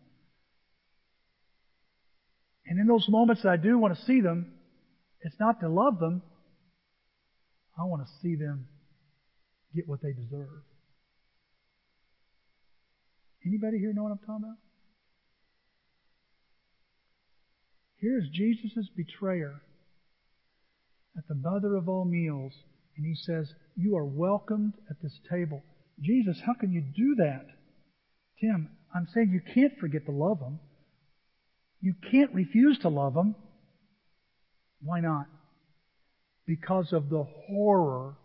[SPEAKER 1] And in those moments that I do want to see them, it's not to love them. I want to see them get what they deserve. Anybody here know what I'm talking about? Here's Jesus' betrayer at the mother of all meals and he says, You are welcomed at this table. Jesus, how can you do that? Tim, I'm saying you can't forget to love them. You can't refuse to love them. Why not? Because of the horror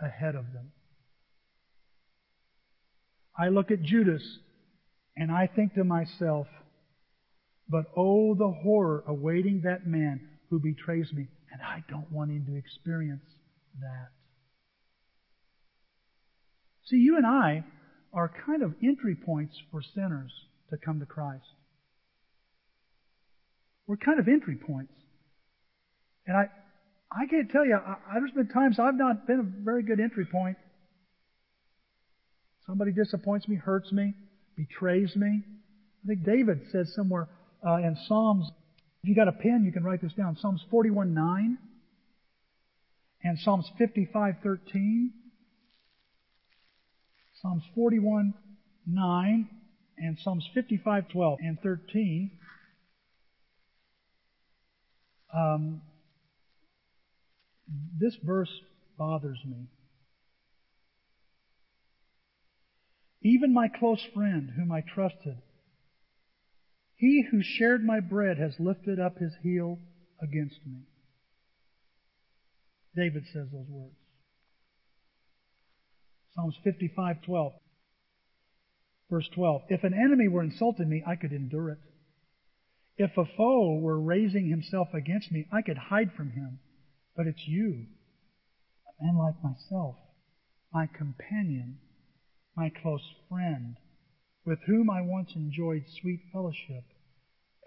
[SPEAKER 1] ahead of them. I look at Judas and I think to myself, but oh, the horror awaiting that man who betrays me, and I don't want him to experience that. See, you and I are kind of entry points for sinners to come to Christ. We're kind of entry points. And I, I can't tell you, I, there's been times I've not been a very good entry point. Somebody disappoints me, hurts me, betrays me. I think David says somewhere uh, Psalms, if you got a pen, you can write this down. Psalms 41:9 and Psalms 55:13, Psalms 41:9 and Psalms 55:12 and 13. Um, this verse bothers me. Even my close friend, whom I trusted, he who shared my bread has lifted up his heel against me. David says those words. Psalms 55:12. Verse 12. If an enemy were insulting me, I could endure it. If a foe were raising himself against me, I could hide from him. But it's you, a man like myself, my companion, my close friend, with whom I once enjoyed sweet fellowship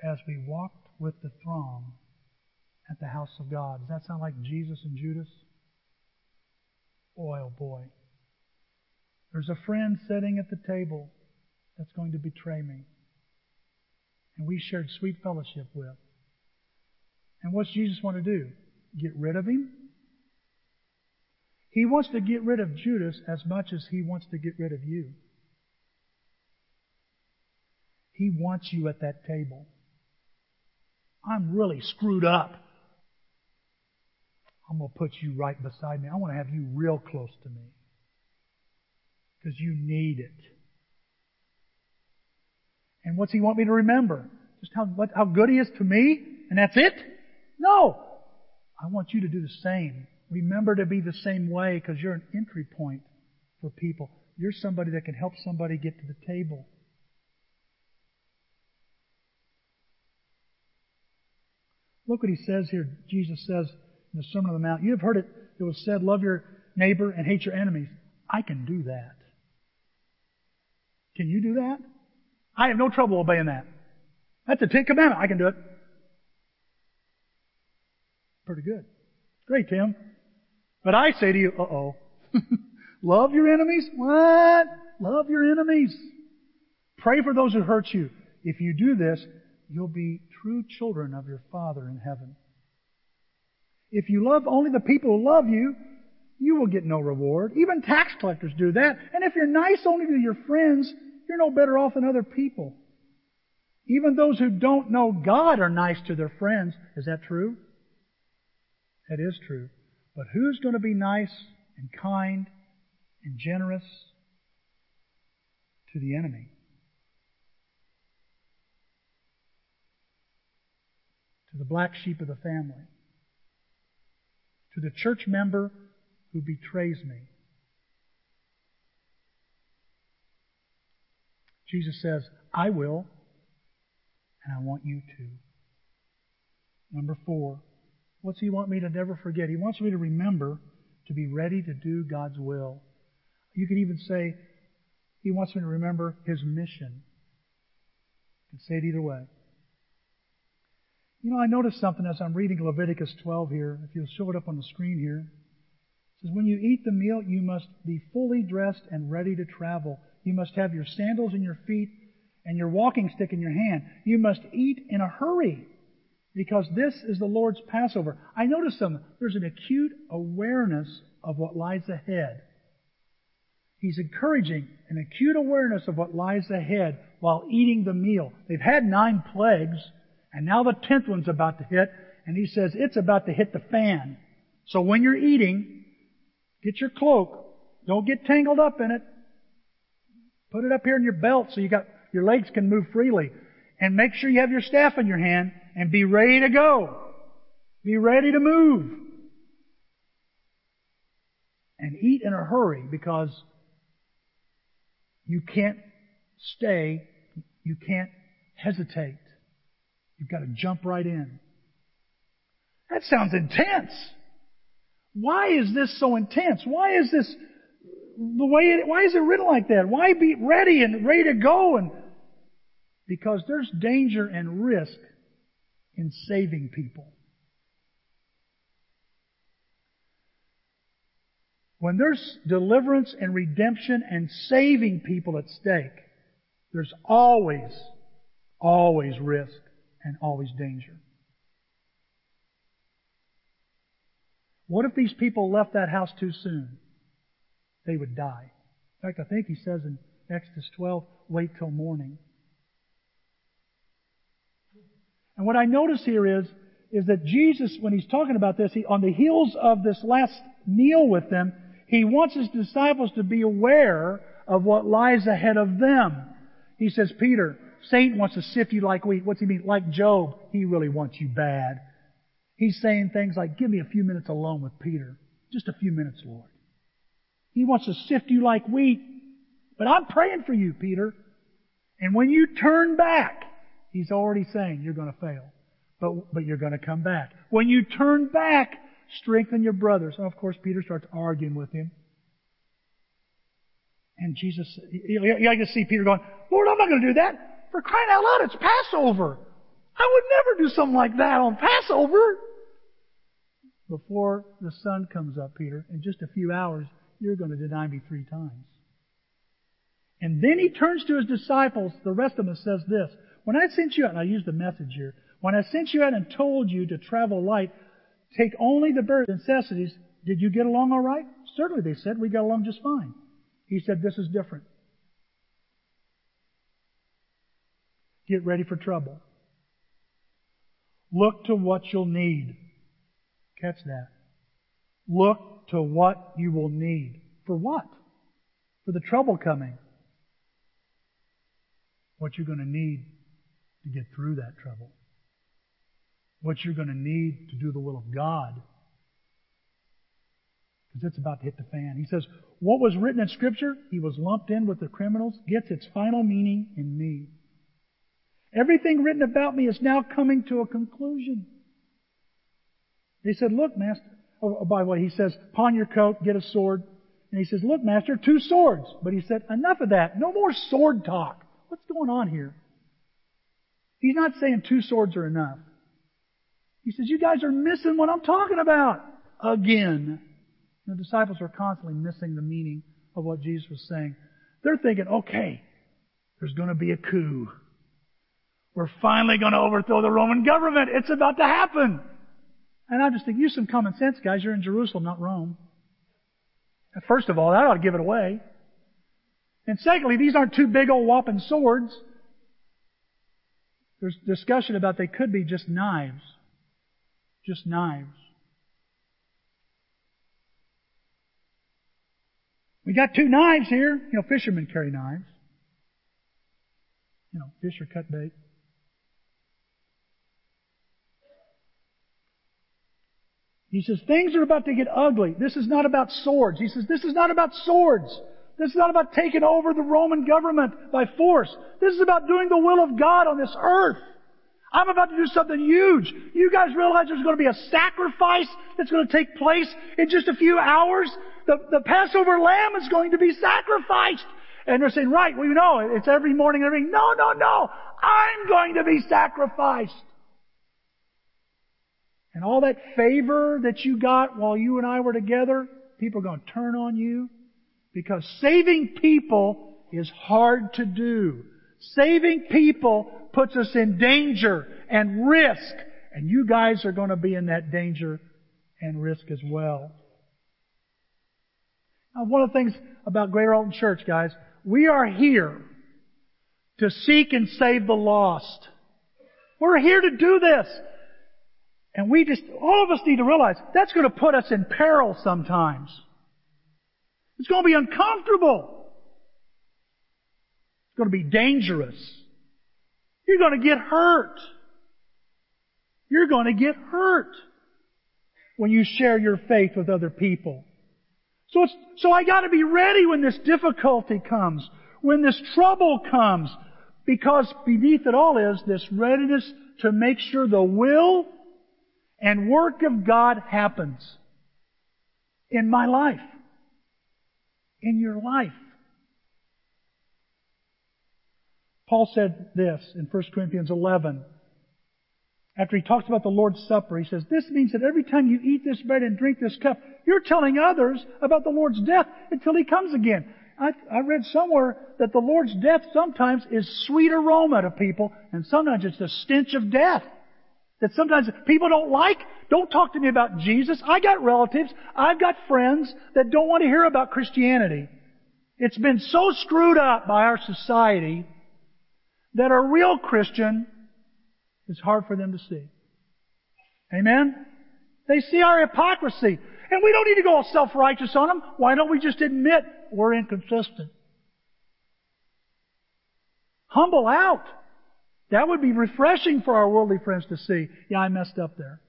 [SPEAKER 1] as we walked with the throng at the house of God. Does that sound like Jesus and Judas? Boy, oh boy. There's a friend sitting at the table that's going to betray me. And we shared sweet fellowship with. And what's Jesus want to do? Get rid of him? He wants to get rid of Judas as much as he wants to get rid of you. He wants you at that table. I'm really screwed up. I'm going to put you right beside me. I want to have you real close to me. Because you need it. And what's he want me to remember? Just how, what, how good he is to me? And that's it? No. I want you to do the same. Remember to be the same way because you're an entry point for people. You're somebody that can help somebody get to the table. Look what he says here. Jesus says in the Sermon on the Mount, You have heard it. It was said, Love your neighbor and hate your enemies. I can do that. Can you do that? I have no trouble obeying that. That's a Ten Commandment. I can do it. Pretty good. Great, Tim. But I say to you, uh-oh. Love your enemies? What? Love your enemies. Pray for those who hurt you. If you do this, you'll be true children of your Father in heaven. If you love only the people who love you, you will get no reward. Even tax collectors do that. And if you're nice only to your friends, you're no better off than other people. Even those who don't know God are nice to their friends. Is that true? That is true. But who's going to be nice and kind and generous to the enemy? To the black sheep of the family? To the church member who betrays me? Jesus says, I will, and I want you to. Number four, what's He want me to never forget? He wants me to remember to be ready to do God's will. You could even say, He wants me to remember His mission. You can say it either way. You know, I noticed something as I'm reading Leviticus 12 here. If you'll show it up on the screen here. It says, When you eat the meal, you must be fully dressed and ready to travel. You must have your sandals in your feet and your walking stick in your hand. You must eat in a hurry because this is the Lord's Passover. I notice some, there's an acute awareness of what lies ahead. He's encouraging an acute awareness of what lies ahead while eating the meal. They've had nine plagues, and now the tenth one's about to hit, and he says it's about to hit the fan. So when you're eating, get your cloak. Don't get tangled up in it. Put it up here in your belt so you got your legs can move freely. And make sure you have your staff in your hand and be ready to go. Be ready to move. And eat in a hurry because you can't stay. You can't hesitate. You've got to jump right in. That sounds intense. Why is this so intense? Why is this the way it, why is it written like that? Why be ready and ready to go? And because there's danger and risk in saving people. When there's deliverance and redemption and saving people at stake, there's always, always risk and always danger. What if these people left that house too soon? they would die. In fact, I think he says in Exodus 12, wait till morning. And what I notice here is, is that Jesus, when he's talking about this, he, on the heels of this last meal with them, he wants his disciples to be aware of what lies ahead of them. He says, Peter, Satan wants to sift you like wheat. What's he mean? Like Job, he really wants you bad. He's saying things like, give me a few minutes alone with Peter. Just a few minutes, Lord. He wants to sift you like wheat. But I'm praying for you, Peter. And when you turn back, He's already saying you're going to fail. But, but you're going to come back. When you turn back, strengthen your brothers. And of course, Peter starts arguing with him. And Jesus, you can see Peter going, Lord, I'm not going to do that. For crying out loud, it's Passover. I would never do something like that on Passover. Before the sun comes up, Peter, in just a few hours, you're going to deny me three times. And then he turns to his disciples, the rest of them, says this. When I sent you out, and I use the message here, when I sent you out and told you to travel light, take only the bare necessities, did you get along all right? Certainly, they said, we got along just fine. He said, this is different. Get ready for trouble. Look to what you'll need. Catch that. Look to what you will need. For what? For the trouble coming. What you're going to need to get through that trouble. What you're going to need to do the will of God. Because it's about to hit the fan. He says, what was written in Scripture, he was lumped in with the criminals, gets its final meaning in me. Everything written about me is now coming to a conclusion. He said, look, master, oh, oh, by the way, he says, pawn your coat, get a sword. And he says, look, master, two swords. But he said, enough of that. No more sword talk. What's going on here? He's not saying two swords are enough. He says, you guys are missing what I'm talking about. Again. The disciples are constantly missing the meaning of what Jesus was saying. They're thinking, okay, there's going to be a coup. We're finally going to overthrow the Roman government. It's about to happen. And I just think, use some common sense, guys. You're in Jerusalem, not Rome. First of all, that ought to give it away. And secondly, these aren't two big old whopping swords. There's discussion about they could be just knives. Just knives. We got two knives here. You know, fishermen carry knives. You know, fish or cut bait. He says, things are about to get ugly. This is not about swords. He says, this is not about swords. This is not about taking over the Roman government by force. This is about doing the will of God on this earth. I'm about to do something huge. You guys realize there's going to be a sacrifice that's going to take place in just a few hours? The, the Passover lamb is going to be sacrificed. And they're saying, right, we know. It's every morning, and every, no, no, no. I'm going to be sacrificed. And all that favor that you got while you and I were together, people are going to turn on you. Because saving people is hard to do. Saving people puts us in danger and risk. And you guys are going to be in that danger and risk as well. Now, one of the things about Greater Alton Church, guys, we are here to seek and save the lost. We're here to do this. And we just, all of us need to realize that's going to put us in peril sometimes. It's going to be uncomfortable. It's going to be dangerous. You're going to get hurt. You're going to get hurt when you share your faith with other people. So it's, so I gotta be ready when this difficulty comes, when this trouble comes, because beneath it all is this readiness to make sure the will and work of God happens in my life, in your life. Paul said this in 1 Corinthians 11. After he talks about the Lord's Supper, he says, This means that every time you eat this bread and drink this cup, you're telling others about the Lord's death until he comes again. I, I read somewhere that the Lord's death sometimes is sweet aroma to people, and sometimes it's the stench of death. That sometimes people don't like, don't talk to me about Jesus. I got relatives, I've got friends that don't want to hear about Christianity. It's been so screwed up by our society that a real Christian is hard for them to see. Amen? They see our hypocrisy. And we don't need to go all self-righteous on them. Why don't we just admit we're inconsistent? Humble out. That would be refreshing for our worldly friends to see. Yeah, I messed up there.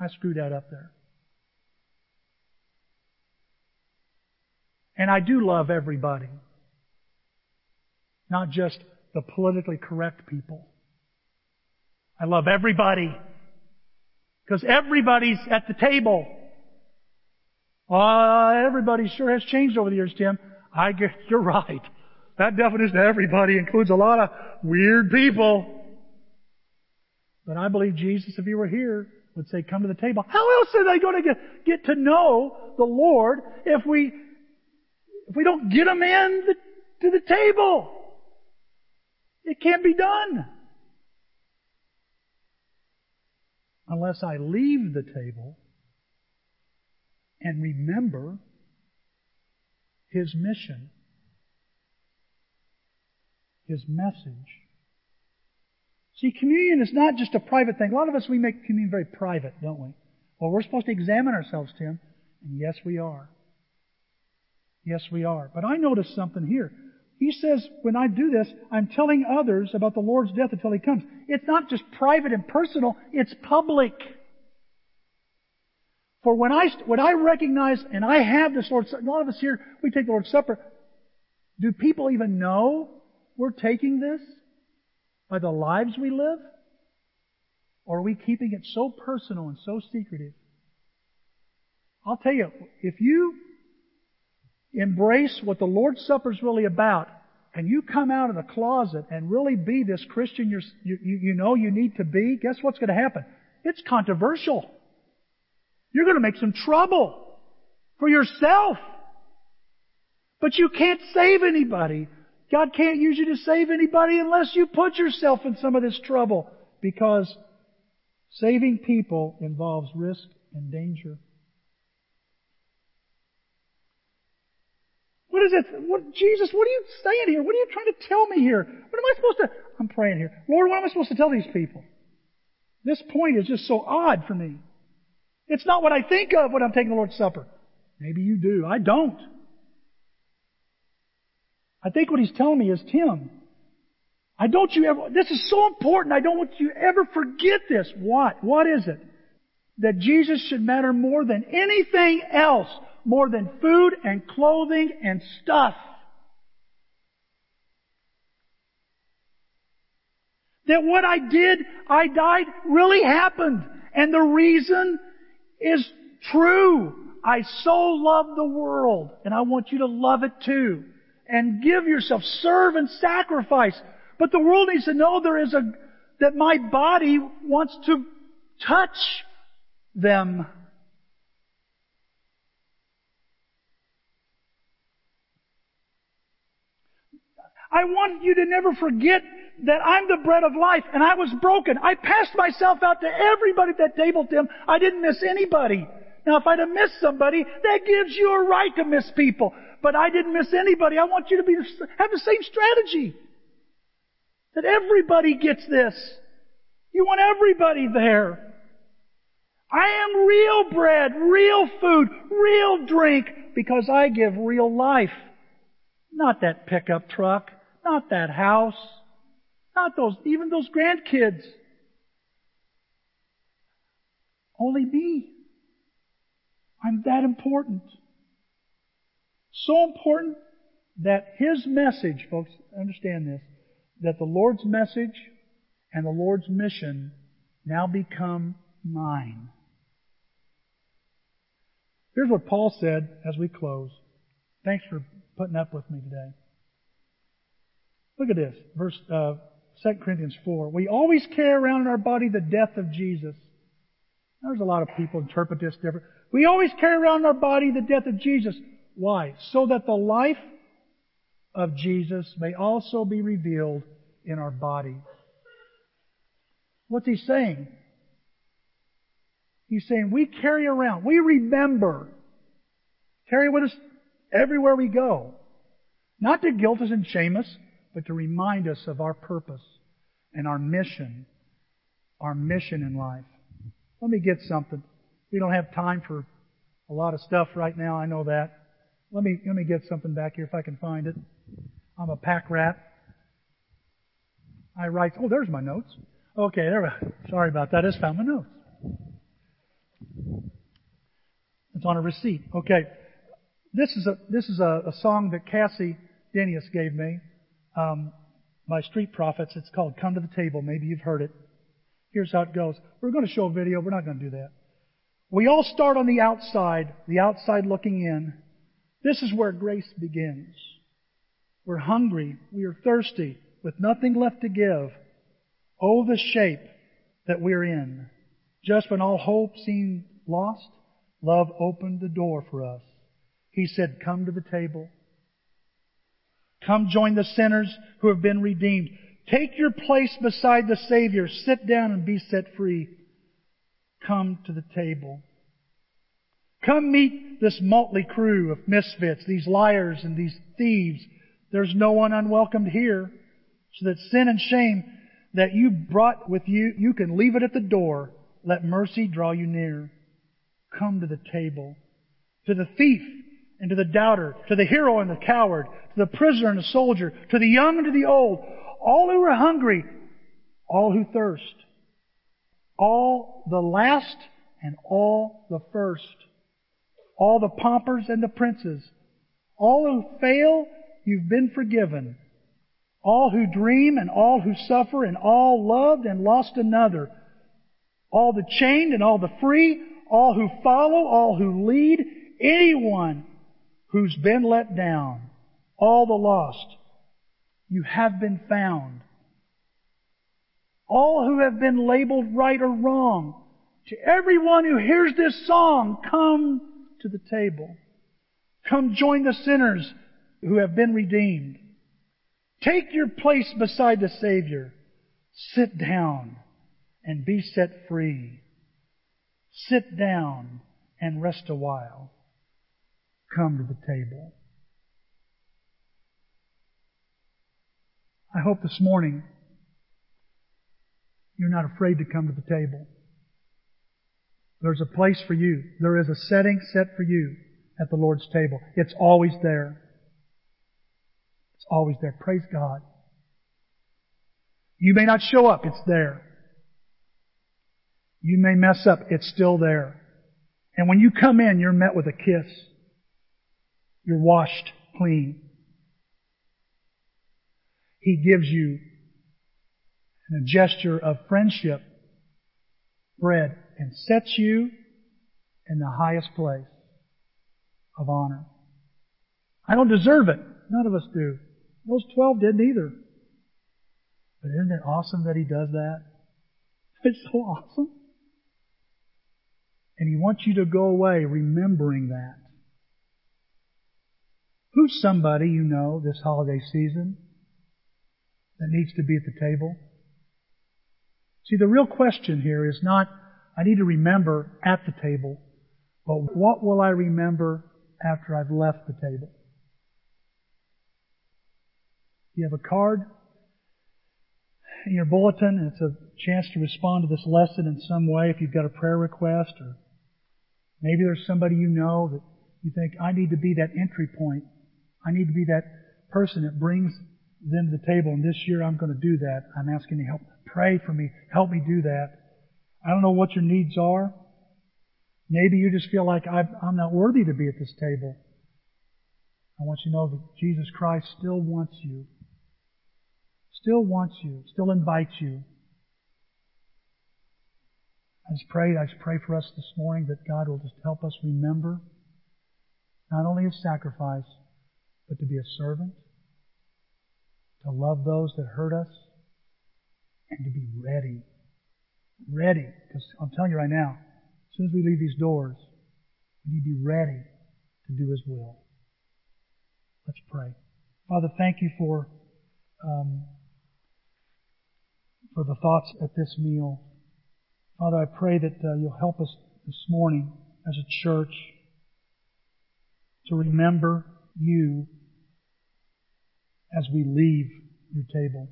[SPEAKER 1] I screwed that up there. And I do love everybody. Not just the politically correct people. I love everybody. Because everybody's at the table. Uh, everybody sure has changed over the years, Tim. I guess you're right. That definition of everybody includes a lot of weird people. But I believe Jesus, if he were here, would say, come to the table. How else are they going to get, get to know the Lord if we, if we don't get them in the, to the table? It can't be done. Unless I leave the table and remember His mission, His message. See, communion is not just a private thing. A lot of us, we make communion very private, don't we? Well, we're supposed to examine ourselves, Tim. And yes, we are. Yes, we are. But I noticed something here. He says, when I do this, I'm telling others about the Lord's death until He comes. It's not just private and personal, it's public. For when I, when I recognize and I have this Lord's Supper, a lot of us here, we take the Lord's Supper. Do people even know we're taking this by the lives we live? Or are we keeping it so personal and so secretive? I'll tell you, if you embrace what the Lord's Supper is really about, and you come out of the closet and really be this Christian you, you, know you need to be, guess what's going to happen? It's controversial. You're going to make some trouble for yourself. But you can't save anybody. God can't use you to save anybody unless you put yourself in some of this trouble because saving people involves risk and danger. What is it? What, Jesus, what are you saying here? What are you trying to tell me here? What am I supposed to? I'm praying here. Lord, what am I supposed to tell these people? This point is just so odd for me. It's not what I think of when I'm taking the Lord's Supper. Maybe you do. I don't. I think what he's telling me is, Tim, I don't you ever, this is so important. I don't want you ever forget this. What? What is it? That Jesus should matter more than anything else, more than food and clothing and stuff. That what I did, I died, really happened. And the reason is true. I so love the world, and I want you to love it too. And give yourself, serve and sacrifice. But the world needs to know there is a, that my body wants to touch them. I want you to never forget that I'm the bread of life and I was broken. I passed myself out to everybody at that table, Tim. I didn't miss anybody. Now if I'd have missed somebody, that gives you a right to miss people. But I didn't miss anybody. I want you to be, have the same strategy. That everybody gets this. You want everybody there. I am real bread, real food, real drink because I give real life. Not that pickup truck, not that house, not those, even those grandkids. Only me. I'm that important. So important that His message, folks, understand this, that the Lord's message and the Lord's mission now become mine. Here's what Paul said as we close. Thanks for putting up with me today. Look at this, verse uh, 2 Corinthians 4. We always carry around in our body the death of Jesus. There's a lot of people interpret this different. We always carry around in our body the death of Jesus. Why? So that the life of Jesus may also be revealed in our body. What's he saying? He's saying we carry around, we remember, carry with us everywhere we go. Not to guilt us and shame us, but to remind us of our purpose and our mission, our mission in life. Let me get something. We don't have time for a lot of stuff right now, I know that. Let me, let me get something back here if I can find it. I'm a pack rat. I write, oh, there's my notes. Okay, there we. Sorry about that. I just found my notes. It's on a receipt. Okay. This is a, this is a, a song that Cassie Denius gave me um, Street Prophets. It's called Come to the Table. Maybe you've heard it. Here's how it goes. We're going to show a video. We're not going to do that. We all start on the outside, the outside looking in. This is where grace begins. We're hungry. We are thirsty with nothing left to give. Oh, the shape that we're in. Just when all hope seemed lost, love opened the door for us. He said, come to the table. Come join the sinners who have been redeemed. Take your place beside the Savior. Sit down and be set free. Come to the table. Come meet this motley crew of misfits, these liars and these thieves. There's no one unwelcomed here. So that sin and shame that you brought with you, you can leave it at the door. Let mercy draw you near. Come to the table. To the thief and to the doubter, to the hero and the coward, to the prisoner and the soldier, to the young and to the old, all who are hungry, all who thirst, all the last and all the first, all the paupers and the princes, all who fail, you've been forgiven. All who dream and all who suffer and all loved and lost another. All the chained and all the free, all who follow, all who lead, anyone who's been let down, all the lost. You have been found. All who have been labeled right or wrong. To everyone who hears this song, come to the table. Come join the sinners who have been redeemed. Take your place beside the Savior. Sit down and be set free. Sit down and rest a while. Come to the table. I hope this morning you're not afraid to come to the table. There's a place for you. There is a setting set for you at the Lord's table. It's always there. It's always there. Praise God. You may not show up. It's there. You may mess up. It's still there. And when you come in, you're met with a kiss. You're washed clean. He gives you a gesture of friendship, bread, and sets you in the highest place of honor. I don't deserve it. None of us do. Those twelve didn't either. But isn't it awesome that he does that? It's so awesome. And he wants you to go away remembering that. Who's somebody you know this holiday season that needs to be at the table? See, the real question here is not, I need to remember at the table, but what will I remember after I've left the table? You have a card in your bulletin, and it's a chance to respond to this lesson in some way if you've got a prayer request, or maybe there's somebody you know that you think, I need to be that entry point. I need to be that person that brings them to the table, and this year I'm going to do that. I'm asking you help. Pray for me. Help me do that. I don't know what your needs are. Maybe you just feel like I'm not worthy to be at this table. I want you to know that Jesus Christ still wants you. Still wants you. Still invites you. I just pray, I just pray for us this morning that God will just help us remember not only His sacrifice, but to be a servant, to love those that hurt us, and to be ready. Ready. Because I'm telling you right now, as soon as we leave these doors, we need to be ready to do His will. Let's pray. Father, thank you for um, for the thoughts at this meal. Father, I pray that uh, you'll help us this morning as a church to remember you as we leave your table.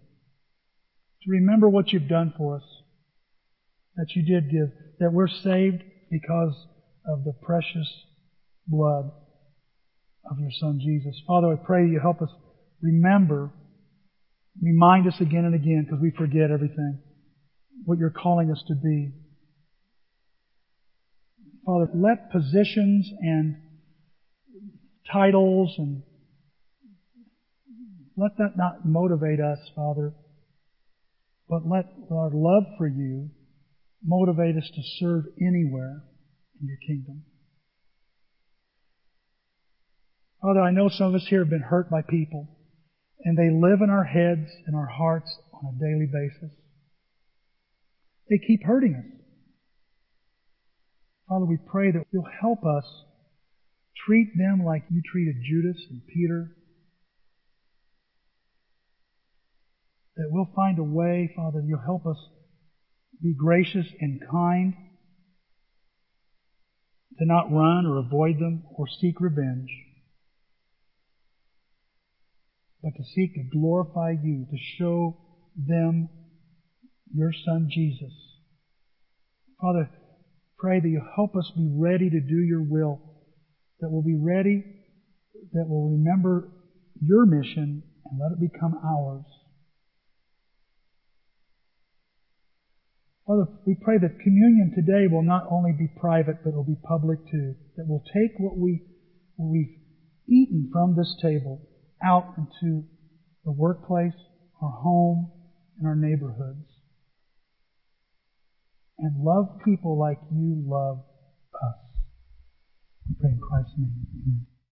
[SPEAKER 1] To remember what you've done for us. That you did give. That we're saved because of the precious blood of your Son Jesus. Father, I pray you help us remember, remind us again and again because we forget everything, what you're calling us to be. Father, let positions and titles and let that not motivate us, Father, but let our love for you motivate us to serve anywhere in your kingdom. Father, I know some of us here have been hurt by people, and they live in our heads and our hearts on a daily basis. They keep hurting us. Father, we pray that you'll help us treat them like you treated Judas and Peter. That we'll find a way, Father, you'll help us be gracious and kind, to not run or avoid them or seek revenge, but to seek to glorify you, to show them your Son Jesus. Father, pray that you help us be ready to do your will, that we'll be ready, that we'll remember your mission and let it become ours. Father, we pray that communion today will not only be private, but will be public too. That we'll take what, we, we've eaten from this table out into the workplace, our home, and our neighborhoods. And love people like you love us. We pray in Christ's name. Amen.